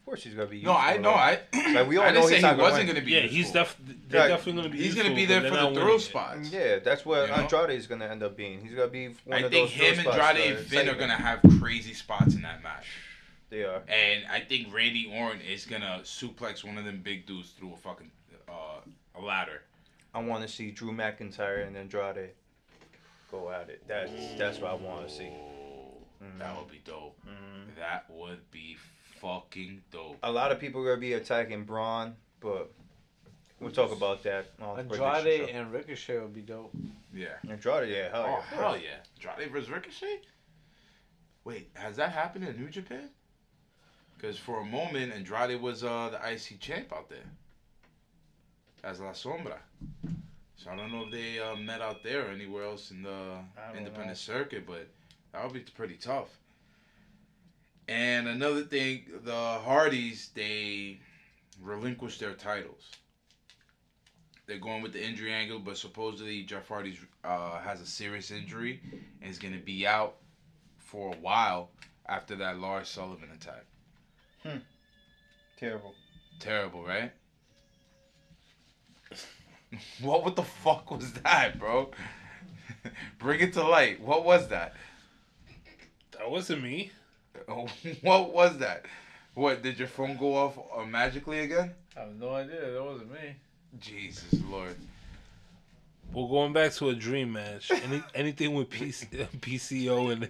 [SPEAKER 3] Of course, he's gonna be.
[SPEAKER 5] No, I know.
[SPEAKER 3] like-
[SPEAKER 5] I
[SPEAKER 3] Like, we all
[SPEAKER 5] I didn't
[SPEAKER 3] know
[SPEAKER 5] say
[SPEAKER 3] he's
[SPEAKER 5] he
[SPEAKER 3] not gonna
[SPEAKER 5] wasn't going to be.
[SPEAKER 7] Yeah, he's
[SPEAKER 5] useful.
[SPEAKER 7] def- they're
[SPEAKER 3] Right.
[SPEAKER 7] definitely gonna be.
[SPEAKER 5] He's going to
[SPEAKER 7] useful,
[SPEAKER 5] be
[SPEAKER 7] but
[SPEAKER 5] there
[SPEAKER 7] they're
[SPEAKER 5] for
[SPEAKER 7] not
[SPEAKER 5] the thrill
[SPEAKER 7] winning.
[SPEAKER 5] spots.
[SPEAKER 3] Yeah, that's what
[SPEAKER 5] You know?
[SPEAKER 3] Andrade is gonna end up being. He's gonna be one
[SPEAKER 5] I
[SPEAKER 3] of
[SPEAKER 5] think
[SPEAKER 3] those
[SPEAKER 5] him,
[SPEAKER 3] thrill spots
[SPEAKER 5] Andrade, and
[SPEAKER 3] the
[SPEAKER 5] Finn are going to have crazy spots in that match.
[SPEAKER 3] They are.
[SPEAKER 5] And I think Randy Orton is going to suplex one of them big dudes through a fucking uh, a ladder.
[SPEAKER 3] I want to see Drew McIntyre and Andrade go at it. That's that's what I want to see.
[SPEAKER 5] Oh, That would be dope.
[SPEAKER 3] Mhm.
[SPEAKER 5] That would be fucking dope.
[SPEAKER 3] A lot of people are gonna be attacking Braun, but we'll talk about that. on the prediction
[SPEAKER 6] Andrade
[SPEAKER 3] show.
[SPEAKER 6] and Ricochet would be dope.
[SPEAKER 5] Yeah.
[SPEAKER 3] Andrade, yeah, hell
[SPEAKER 5] Oh,
[SPEAKER 3] yeah.
[SPEAKER 5] hell yeah. Andrade versus Ricochet? Wait, has that happened in New Japan? Because for a moment, Andrade was uh, the IC champ out there as La Sombra. So I don't know if they uh, met out there or anywhere else in the independent
[SPEAKER 3] know.
[SPEAKER 5] circuit, but that would be pretty tough. And another thing, the Hardys, they relinquished their titles. They're going with the injury angle, but supposedly Jeff Hardy uh, has a serious injury and is going to be out for a while after that Lars Sullivan attack. Hmm.
[SPEAKER 3] Terrible.
[SPEAKER 5] Terrible, right? what what the fuck was that, bro? Bring it to light. What was that?
[SPEAKER 7] That wasn't me.
[SPEAKER 5] Oh, what was that? What did your phone go off uh, magically again?
[SPEAKER 6] I have no idea. That wasn't me.
[SPEAKER 5] Jesus Lord.
[SPEAKER 7] We're going back to a dream match. Any anything with PC, PCO and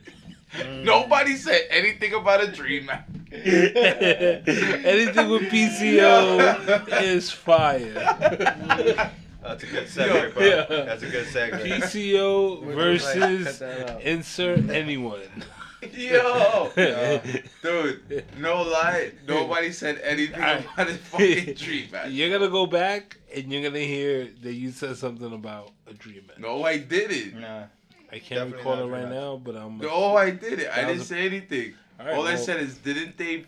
[SPEAKER 5] Nobody said anything about a dream match.
[SPEAKER 7] Anything with PCO is fire.
[SPEAKER 3] That's a good segue, bro.
[SPEAKER 7] Yeah.
[SPEAKER 3] That's a good segue.
[SPEAKER 7] PCO versus insert anyone.
[SPEAKER 5] Yo, dude, no lie, nobody said anything
[SPEAKER 7] I-
[SPEAKER 5] about his fucking dream match.
[SPEAKER 7] You're gonna go back and you're gonna hear that you said something about a dream match.
[SPEAKER 5] No, I didn't.
[SPEAKER 3] Nah.
[SPEAKER 7] I can't
[SPEAKER 3] Definitely
[SPEAKER 7] recall it right
[SPEAKER 3] dream
[SPEAKER 7] now, but I'm.
[SPEAKER 5] No, I didn't. I didn't
[SPEAKER 7] a-
[SPEAKER 5] say anything.
[SPEAKER 7] All right,
[SPEAKER 5] All I said is, didn't they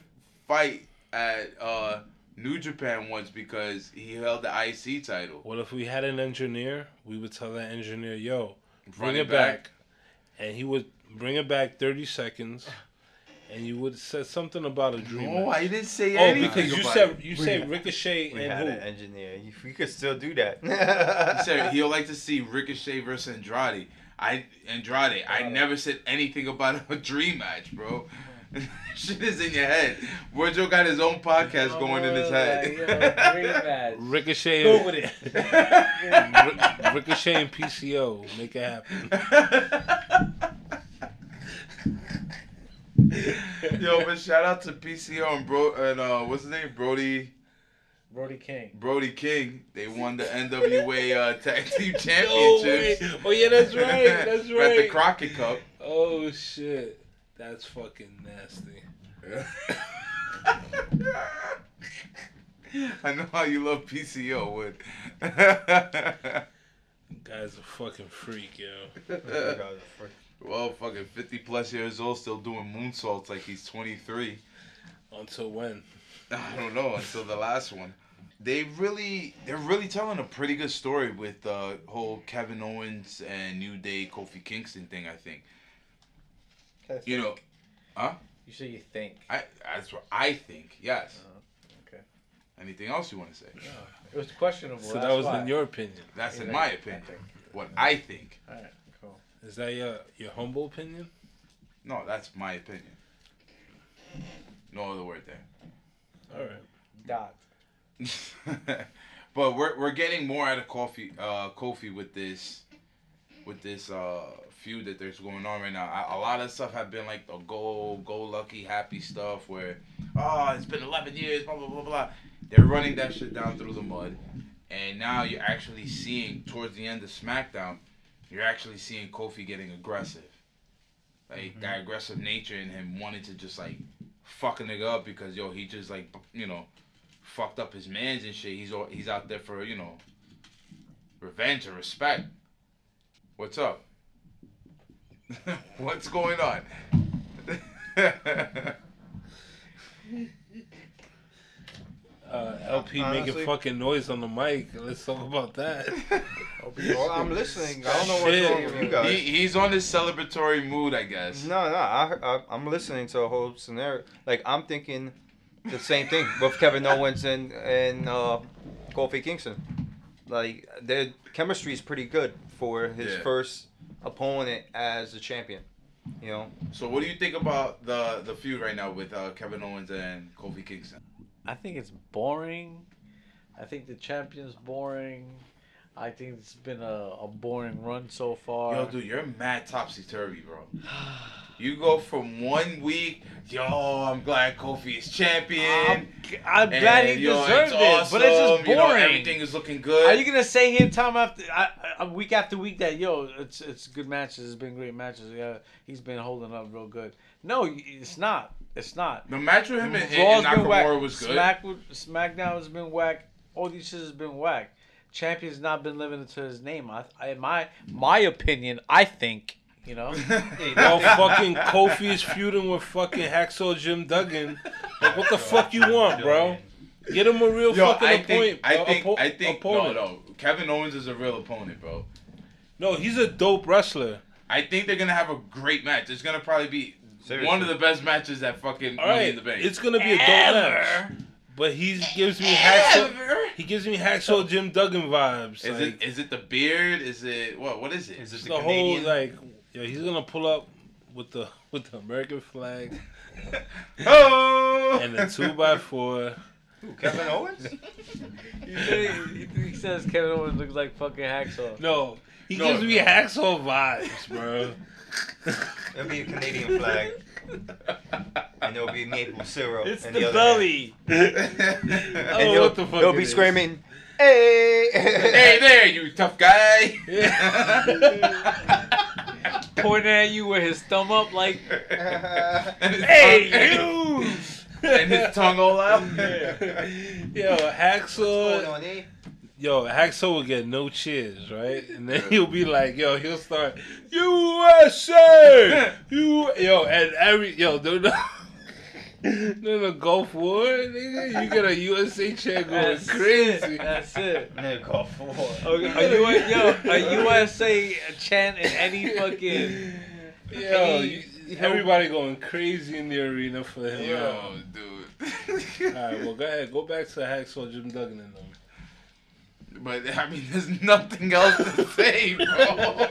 [SPEAKER 5] fight at uh, New Japan once because he held the IC title?
[SPEAKER 7] Well, if we had an engineer? We would tell that engineer, "Yo, bring
[SPEAKER 5] Run
[SPEAKER 7] it
[SPEAKER 5] it
[SPEAKER 7] back.
[SPEAKER 5] back.
[SPEAKER 7] and he would bring it back 30 seconds, and you would say something about a dream.
[SPEAKER 5] No. I didn't say
[SPEAKER 7] Oh,
[SPEAKER 5] anything.
[SPEAKER 7] because you said
[SPEAKER 5] it.
[SPEAKER 7] you said Ricochet
[SPEAKER 3] We
[SPEAKER 7] and
[SPEAKER 3] had
[SPEAKER 7] who?
[SPEAKER 3] an engineer. You- We could still do that.
[SPEAKER 5] He said he'll like to see Ricochet versus Andrade. I Andrade. I never said anything about a dream match, bro. Shit is in your head. Virgil got his own podcast going in his oh, head.
[SPEAKER 7] Ricochet.
[SPEAKER 6] Go with it.
[SPEAKER 7] Ricochet and PCO make it happen.
[SPEAKER 5] Yo, but shout out to PCO and bro and uh, what's his name, Brody
[SPEAKER 6] Brody King.
[SPEAKER 5] Brody King. They won the NWA uh, Tag Team
[SPEAKER 7] Oh, wait. Oh yeah, that's right. That's right.
[SPEAKER 5] At the. Crockett Cup.
[SPEAKER 7] Oh shit, that's fucking nasty.
[SPEAKER 5] I know how you love PCO, Wood.
[SPEAKER 7] Guy's a fucking freak, yo.
[SPEAKER 5] Well, fucking 50 plus years old, still doing moonsaults like he's 23.
[SPEAKER 7] Until when?
[SPEAKER 5] I don't know until the last one. They really, they're really telling a pretty good story with the whole Kevin Owens and New Day Kofi Kingston thing. I think. You know, huh?
[SPEAKER 6] You say you think.
[SPEAKER 5] I that's what I think. Yes.
[SPEAKER 6] Oh, okay.
[SPEAKER 5] Anything else you want to say?
[SPEAKER 6] It was questionable.
[SPEAKER 7] So
[SPEAKER 6] that's
[SPEAKER 7] that was
[SPEAKER 6] why.
[SPEAKER 7] in your opinion.
[SPEAKER 5] That's in
[SPEAKER 6] Yeah,
[SPEAKER 5] my opinion.
[SPEAKER 6] think.
[SPEAKER 5] What I think.
[SPEAKER 6] All right, cool.
[SPEAKER 7] Is that your your humble opinion?
[SPEAKER 5] No, that's my opinion. No other word there.
[SPEAKER 7] All right.
[SPEAKER 6] Dot.
[SPEAKER 5] but we're we're getting more out of Kofi uh Kofi with this with this uh feud that there's going on right now. I, a lot of stuff have been like the go go lucky happy stuff where oh it's been 11 years blah blah blah blah. They're running that shit down through the mud, and now you're actually seeing towards the end of SmackDown, you're actually seeing Kofi getting aggressive, like mm-hmm. that aggressive nature in him wanting to just like fuck a nigga up because yo he just like you know fucked up his mans and shit. He's all, he's out there for you know revenge and respect. What's up? What's going on?
[SPEAKER 7] Uh, LP
[SPEAKER 3] Honestly-
[SPEAKER 7] making fucking noise on the mic. Let's talk about that.
[SPEAKER 3] Well, I'm listening. I don't know what's
[SPEAKER 7] Shit.
[SPEAKER 3] wrong with you guys.
[SPEAKER 5] he, he's on this celebratory mood, I guess.
[SPEAKER 3] No, no, I, I, I'm listening to a whole scenario. Like I'm thinking the same thing with Kevin Owens and and uh, Kofi Kingston. Like their chemistry is pretty good for his
[SPEAKER 5] Yeah.
[SPEAKER 3] first opponent as a champion. You know,
[SPEAKER 5] So, what do you think about the the feud right now with uh, Kevin Owens and Kofi Kingston?
[SPEAKER 6] I think it's boring. I think the champion's boring. I think it's been a, a boring run so far.
[SPEAKER 5] Yo, dude, you're mad topsy turvy, bro. You go from one week, yo, I'm glad Kofi is champion.
[SPEAKER 6] I'm, I'm glad he
[SPEAKER 5] yo,
[SPEAKER 6] deserved it, but it's just
[SPEAKER 5] awesome, you know,
[SPEAKER 6] boring.
[SPEAKER 5] everything is looking good.
[SPEAKER 6] Are you gonna say here time after I, I, week after week that yo, it's it's good matches, it's been great matches. Yeah, he's been holding up real good. No, it's not. It's not.
[SPEAKER 5] the match with him and, and,
[SPEAKER 6] Raw's
[SPEAKER 5] and
[SPEAKER 6] whack.
[SPEAKER 5] Nakamura was good.
[SPEAKER 6] Smack, SmackDown has been whack. All these shit has been whack. Champion's not been living to his name. I, I my my opinion. I think you know.
[SPEAKER 7] While fucking Kofi is feuding with fucking Hacksaw Jim Duggan. Like, what the fuck you want, bro? Get him a real
[SPEAKER 5] Yo,
[SPEAKER 7] fucking
[SPEAKER 5] I
[SPEAKER 7] opponent.
[SPEAKER 5] think, I think,
[SPEAKER 7] oppo-
[SPEAKER 5] I think,
[SPEAKER 7] opponent.
[SPEAKER 5] no, no. Kevin Owens is a real opponent, bro.
[SPEAKER 7] No, he's a dope wrestler.
[SPEAKER 5] I think they're gonna have a great match. It's gonna probably be
[SPEAKER 3] Seriously.
[SPEAKER 5] one of the best matches that fucking
[SPEAKER 7] All
[SPEAKER 5] Money
[SPEAKER 7] right,
[SPEAKER 5] in the Bank.
[SPEAKER 7] it's gonna be a dope match. But he gives me hacksaw. He gives me hacksaw Jim Duggan vibes.
[SPEAKER 5] Is
[SPEAKER 7] like,
[SPEAKER 5] it is it the beard? Is it what? What is it?
[SPEAKER 3] Is it
[SPEAKER 7] the,
[SPEAKER 3] the
[SPEAKER 7] whole like? Yeah, he's gonna pull up with the with the American flag
[SPEAKER 5] oh!
[SPEAKER 7] and the two by four,
[SPEAKER 3] Who, Kevin Owens?
[SPEAKER 6] He, he, he says Kevin Owens looks like fucking Hacksaw.
[SPEAKER 7] No, he
[SPEAKER 5] No,
[SPEAKER 7] gives me
[SPEAKER 5] no.
[SPEAKER 7] hacksaw vibes, bro.
[SPEAKER 3] It'll be a Canadian flag, and there'll be maple syrup.
[SPEAKER 6] It's
[SPEAKER 3] in
[SPEAKER 6] the,
[SPEAKER 3] the, other
[SPEAKER 6] belly.
[SPEAKER 3] hand.
[SPEAKER 7] Oh,
[SPEAKER 3] and he'll,
[SPEAKER 7] what the fuck
[SPEAKER 3] he'll be
[SPEAKER 7] is.
[SPEAKER 3] screaming, "Hey!"
[SPEAKER 5] hey there, you tough guy.
[SPEAKER 6] Pointing at you with his thumb up like, hey, you!
[SPEAKER 5] and his tongue all out.
[SPEAKER 7] Yo, hacksaw. Eh?
[SPEAKER 3] What's going on?
[SPEAKER 7] Yo, Hacksaw will get no cheers, right? And then he'll be like, yo, he'll start USA, you, yo, and every yo, no, no, no, no, Gulf War, nigga, you get a USA check going
[SPEAKER 6] That's
[SPEAKER 7] crazy.
[SPEAKER 6] It. That's it.
[SPEAKER 3] Nigga called for.
[SPEAKER 6] A, a, U- yo, a USA chant in any fucking.
[SPEAKER 7] Yo, you- everybody going crazy in the arena for him.
[SPEAKER 5] Yo, dude.
[SPEAKER 7] All right, well, go ahead, go back to Hacksaw Jim Duggan and them.
[SPEAKER 5] But I mean, there's nothing else to say, bro.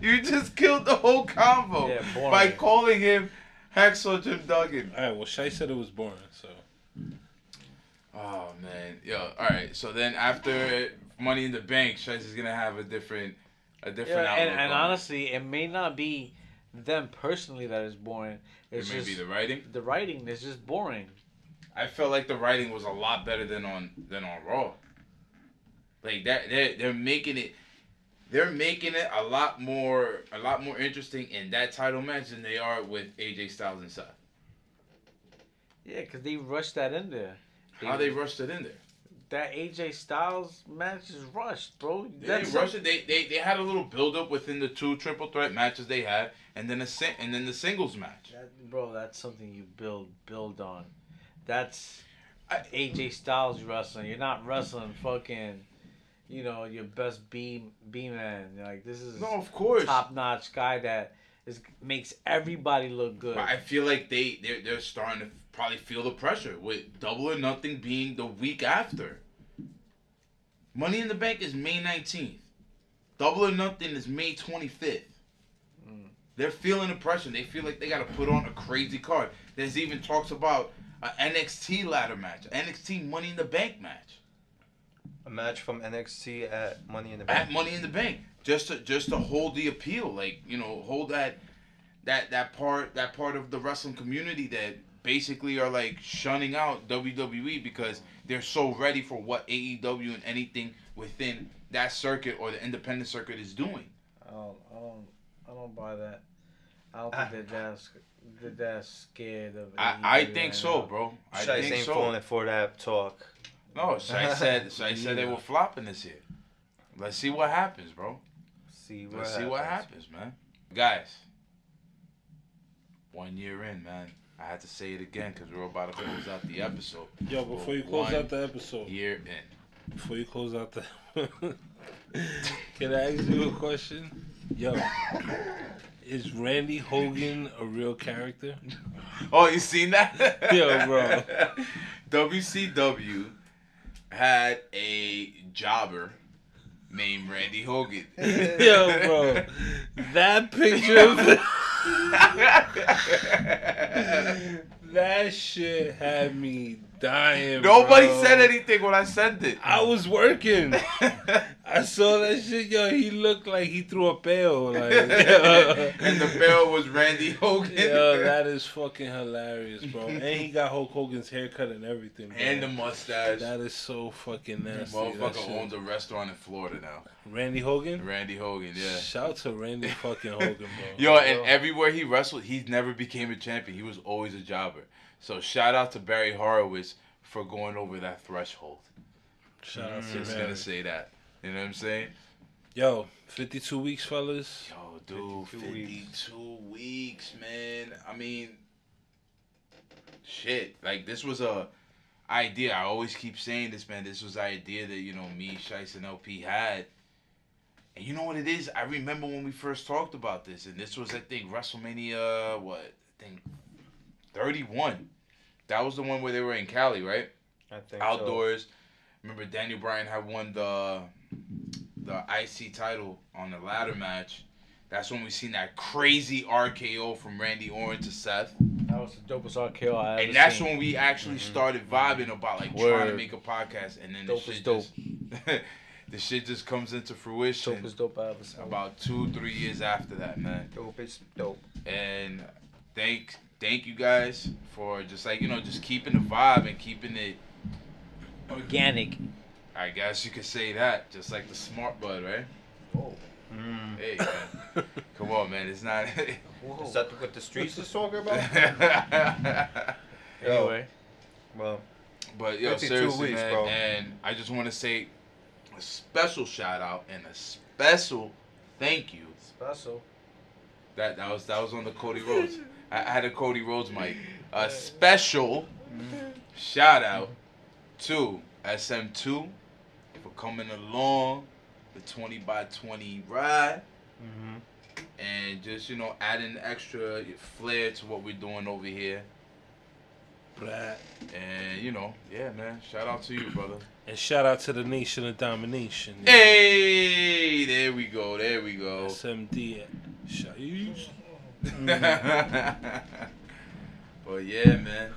[SPEAKER 5] you just killed the whole combo
[SPEAKER 6] Yeah, boring.
[SPEAKER 5] by calling him Hacksaw Jim Duggan.
[SPEAKER 7] All right, well, Shai said it was boring, so.
[SPEAKER 5] Oh man, yo. All right, so then after Money in the Bank, Shice is gonna have a different, a different
[SPEAKER 6] Yeah,
[SPEAKER 5] outlook.
[SPEAKER 6] and, and honestly, it may not be them personally that is boring.
[SPEAKER 5] it may
[SPEAKER 6] just
[SPEAKER 5] be the writing.
[SPEAKER 6] the writing is just boring.
[SPEAKER 5] I felt like the writing was a lot better than on than on Raw. Like that, they're they're making it, they're making it a lot more a lot more interesting in that title match than they are with AJ Styles and Seth.
[SPEAKER 6] Yeah, because they rushed that in there.
[SPEAKER 5] How they rushed it in there?
[SPEAKER 6] That AJ Styles match is rushed, bro.
[SPEAKER 5] They
[SPEAKER 6] That's
[SPEAKER 5] didn't rush it. They, they they had a little build up within the two triple threat matches they had, and then a sing- and then the singles match.
[SPEAKER 6] That, bro, that's something you build build on. That's
[SPEAKER 5] I-
[SPEAKER 6] AJ Styles wrestling. You're not wrestling fucking, you know, your best B B man. Like this is
[SPEAKER 5] No, of course.
[SPEAKER 6] top notch guy that is makes everybody look good.
[SPEAKER 5] I feel like they they're, they're starting to probably feel the pressure with Double or Nothing being the week after. Money in the Bank is May nineteenth. Double or Nothing is May twenty fifth.
[SPEAKER 6] Mm.
[SPEAKER 5] They're feeling the pressure. They feel like they got to put on a crazy card. There's even talks about an NXT ladder match, NXT Money in the Bank match.
[SPEAKER 3] A match from NXT at Money in the Bank.
[SPEAKER 5] at Money in the Bank, just to just to hold the appeal, like you know, hold that that that part that part of the wrestling community that basically are like shunning out WWE because they're so ready for what AEW and anything within that circuit or the independent circuit is doing.
[SPEAKER 6] I don't, I don't, I don't buy that. I don't think they're that, sc- they're that scared of.
[SPEAKER 5] I, I think
[SPEAKER 6] right
[SPEAKER 5] so,
[SPEAKER 6] now.
[SPEAKER 5] bro. I
[SPEAKER 3] Shice
[SPEAKER 5] think
[SPEAKER 3] ain't
[SPEAKER 5] so.
[SPEAKER 3] falling for that talk.
[SPEAKER 5] No, Shai said Shai said they were flopping this year. Let's see what happens, bro.
[SPEAKER 3] See what
[SPEAKER 5] Let's
[SPEAKER 3] happens.
[SPEAKER 5] see what happens, man. Guys, one year in, man. I had to say it again because we're about to close out the episode.
[SPEAKER 7] Yo, before you close
[SPEAKER 5] One
[SPEAKER 7] out the episode,
[SPEAKER 5] Year in.
[SPEAKER 7] before you close out the. Can I ask you a question? Yo, is Randy Hogan a real character?
[SPEAKER 5] Oh, you seen that?
[SPEAKER 7] Yo, bro.
[SPEAKER 5] WCW had a jobber named Randy Hogan.
[SPEAKER 7] Yo, bro, that picture of that shit had me dying.
[SPEAKER 5] Nobody
[SPEAKER 7] bro.
[SPEAKER 5] said anything when I sent it.
[SPEAKER 7] I was working. I saw that shit, yo. He looked like he threw a pail. Like,
[SPEAKER 5] and the bell was Randy Hogan.
[SPEAKER 7] yo, that is fucking hilarious, bro. And he got Hulk Hogan's haircut and everything. Bro.
[SPEAKER 5] and the mustache.
[SPEAKER 7] that is so fucking nasty. that
[SPEAKER 5] Motherfucker owns a restaurant in Florida now.
[SPEAKER 7] Randy Hogan.
[SPEAKER 5] Randy Hogan, yeah.
[SPEAKER 7] Shout out to Randy fucking Hogan, bro.
[SPEAKER 5] Yo, and everywhere he wrestled, he never became a champion. He was always a jobber. So shout out to Barry Horowitz for going over that threshold.
[SPEAKER 7] Shout out to
[SPEAKER 5] Just
[SPEAKER 7] Barry.
[SPEAKER 5] gonna say that. You know what I'm saying?
[SPEAKER 7] Yo, 52 weeks, fellas.
[SPEAKER 5] Yo, dude,
[SPEAKER 3] 52
[SPEAKER 5] 52 weeks. man. I mean, shit. Like this was a idea. I always keep saying this, man. This was an idea that you know me, Shice, and LP had. And you know what it is? I remember when we first talked about this, and this was I think WrestleMania. What I think 31. That was the one where they were in Cali, right?
[SPEAKER 3] I think so.
[SPEAKER 5] outdoors. Remember Daniel Bryan had won the the IC title on the ladder match. That's when we seen that crazy RKO from Randy Orton to Seth.
[SPEAKER 6] That was the dopest RKO I ever seen.
[SPEAKER 5] and that's
[SPEAKER 6] seen.
[SPEAKER 5] when we actually mm-hmm. started vibing about like trying to make a podcast, and then
[SPEAKER 6] Dope
[SPEAKER 5] the shit
[SPEAKER 6] dope.
[SPEAKER 5] just the shit just comes into fruition
[SPEAKER 6] dopest dope I ever seen.
[SPEAKER 5] about two, three years after that, man.
[SPEAKER 3] Dope is dope.
[SPEAKER 5] And thank thank you guys for just like you know just keeping the vibe and keeping it.
[SPEAKER 6] Organic.
[SPEAKER 5] I guess you could say that, just like the smart bud, right?
[SPEAKER 3] Mm.
[SPEAKER 5] Hey, man. come on, man, it's not.
[SPEAKER 3] Is that what the streets is talking about? Yo,
[SPEAKER 6] Anyway,
[SPEAKER 3] well,
[SPEAKER 5] But yo,
[SPEAKER 3] 52
[SPEAKER 5] seriously,
[SPEAKER 3] weeks,
[SPEAKER 5] man,
[SPEAKER 3] bro.
[SPEAKER 5] and I just want to say a special shout out and a special thank you.
[SPEAKER 6] special.
[SPEAKER 5] That that was that was on the Cody Rhodes. I, I had a Cody Rhodes mic. A special shout out to SM2 for coming along the 20 by 20 ride
[SPEAKER 3] mhm.
[SPEAKER 5] and just you know adding extra flair to what we're doing over here. And you know, yeah, man. Shout out to you, brother.
[SPEAKER 7] And shout out to the Nation of Domination.
[SPEAKER 5] Hey, there we go. There we go.
[SPEAKER 7] SMD. Shout Mm-hmm.
[SPEAKER 5] but yeah, man,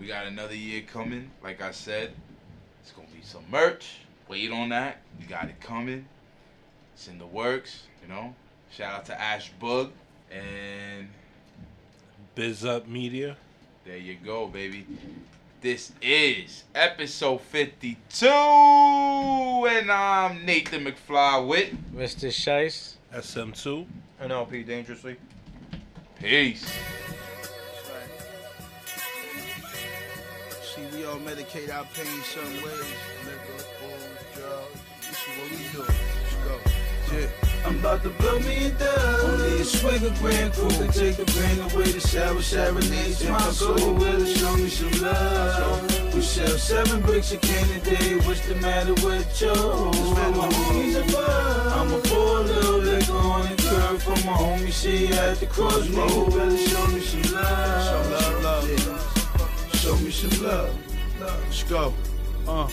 [SPEAKER 5] we got another year coming. Like I said, it's gonna be some merch. Wait on that. We got it coming. It's in the works. You know. Shout out to Ash Bug and
[SPEAKER 7] Biz Up Media.
[SPEAKER 5] there you go, baby. This is episode 52, and I'm Nathan McFly with
[SPEAKER 6] Mr. Shice.
[SPEAKER 7] SM2.
[SPEAKER 3] and LP dangerously.
[SPEAKER 5] Peace.
[SPEAKER 1] See, we all medicate our pain some ways. Liquor, booze, drugs. This is what we do. Let's go. I'm about to blow me a dub. Only a swig of Grand Crew can take the pain away. The sour serenades my soul. Will show me some love. We sell seven bricks a can a day. What's the matter with you? I'm a poor little on the curb from my homie. See at the crossroad. Better show me some love. Some love, love. Show me some love. Let's go. Uh.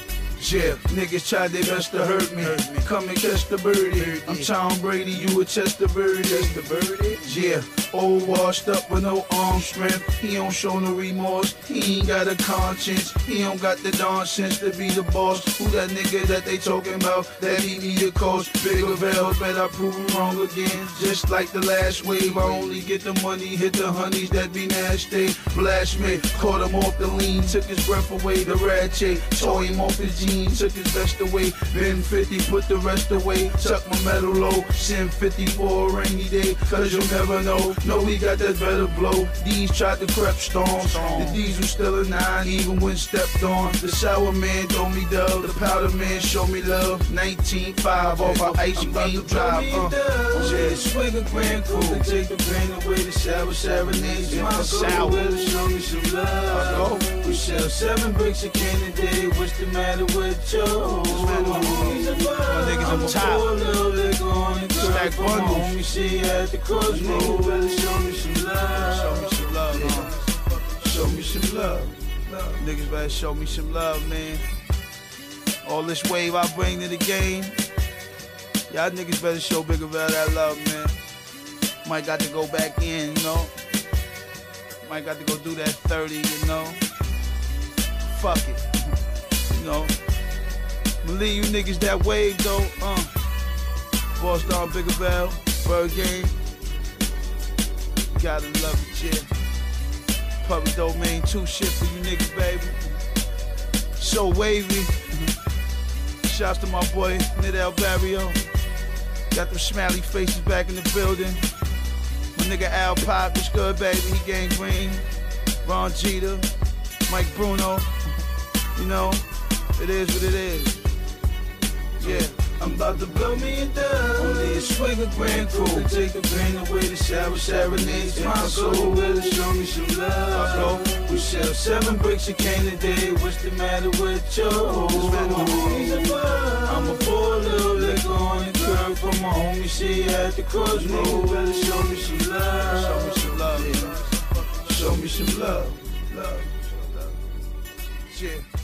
[SPEAKER 1] Yeah, niggas tried their best to hurt me. Come and catch the birdie. I'm Tom Brady, you a Chester birdie. the birdie? Yeah, old washed up with no arm strength. He don't show no remorse. He ain't got a conscience. He don't got the nonsense to be the boss. Who that nigga that they talking about? That he need a coach. Bigger bells, bet I prove him wrong again. Just like the last wave, I only get the money, hit the honeys that be nasty. Blast me, caught him off the lean, took his breath away. The ratchet, tore him off his jeans, took his vest away. Been 50, put the rest away. Tuck my metal low, send 50 for a rainy day. Cause you'll never know. No, we got that better blow. These tried to crep storm. The diesel still a nine, even when stepped on. The shower man told me dub. The powder man show me love. 19.5 off our ice cream drive. Uh. Yeah, swig a grand crew. Take the pain away. The sour serenades. My soul will show me some love. We sell seven bricks a can a day. What's the matter with you?
[SPEAKER 8] niggas
[SPEAKER 1] I'm
[SPEAKER 8] on top.
[SPEAKER 1] poor little liquor on the
[SPEAKER 8] Stack bundles.
[SPEAKER 1] home. You see at the crossroad. Better show me some love.
[SPEAKER 8] Show me some love?
[SPEAKER 1] Show me some love.
[SPEAKER 8] Niggas better show me some love, man. All this wave I bring to the game. Y'all niggas better show Bigger Val that love, man. Might got to go back in, you know. Might got to go do that 30, you know. Fuck it. You know. Believe you niggas that wave though, uh. Boss Dog Bigger Val, Bird Game. Gotta love it, yeah. Public domain two shit for you niggas, baby. So wavy. Shouts to my boy Nidel Barrio. Got them smiley faces back in the building. My nigga Al Pop, what's good, baby? He gang green. Ron Jeter, Mike Bruno. You know, it is what it is. Yeah.
[SPEAKER 1] I'm about to blow me a dub. Only a swig of Grand Crew. Take the pain away. The shower serenades. My soul will show me some love. We sell seven bricks a can a day. What's the matter with you? I'm a poor little liquor on the curb from my homie. See at the crossroad. Better show me some love.
[SPEAKER 8] Show me some love.
[SPEAKER 1] Show me some love. love.
[SPEAKER 8] Yeah.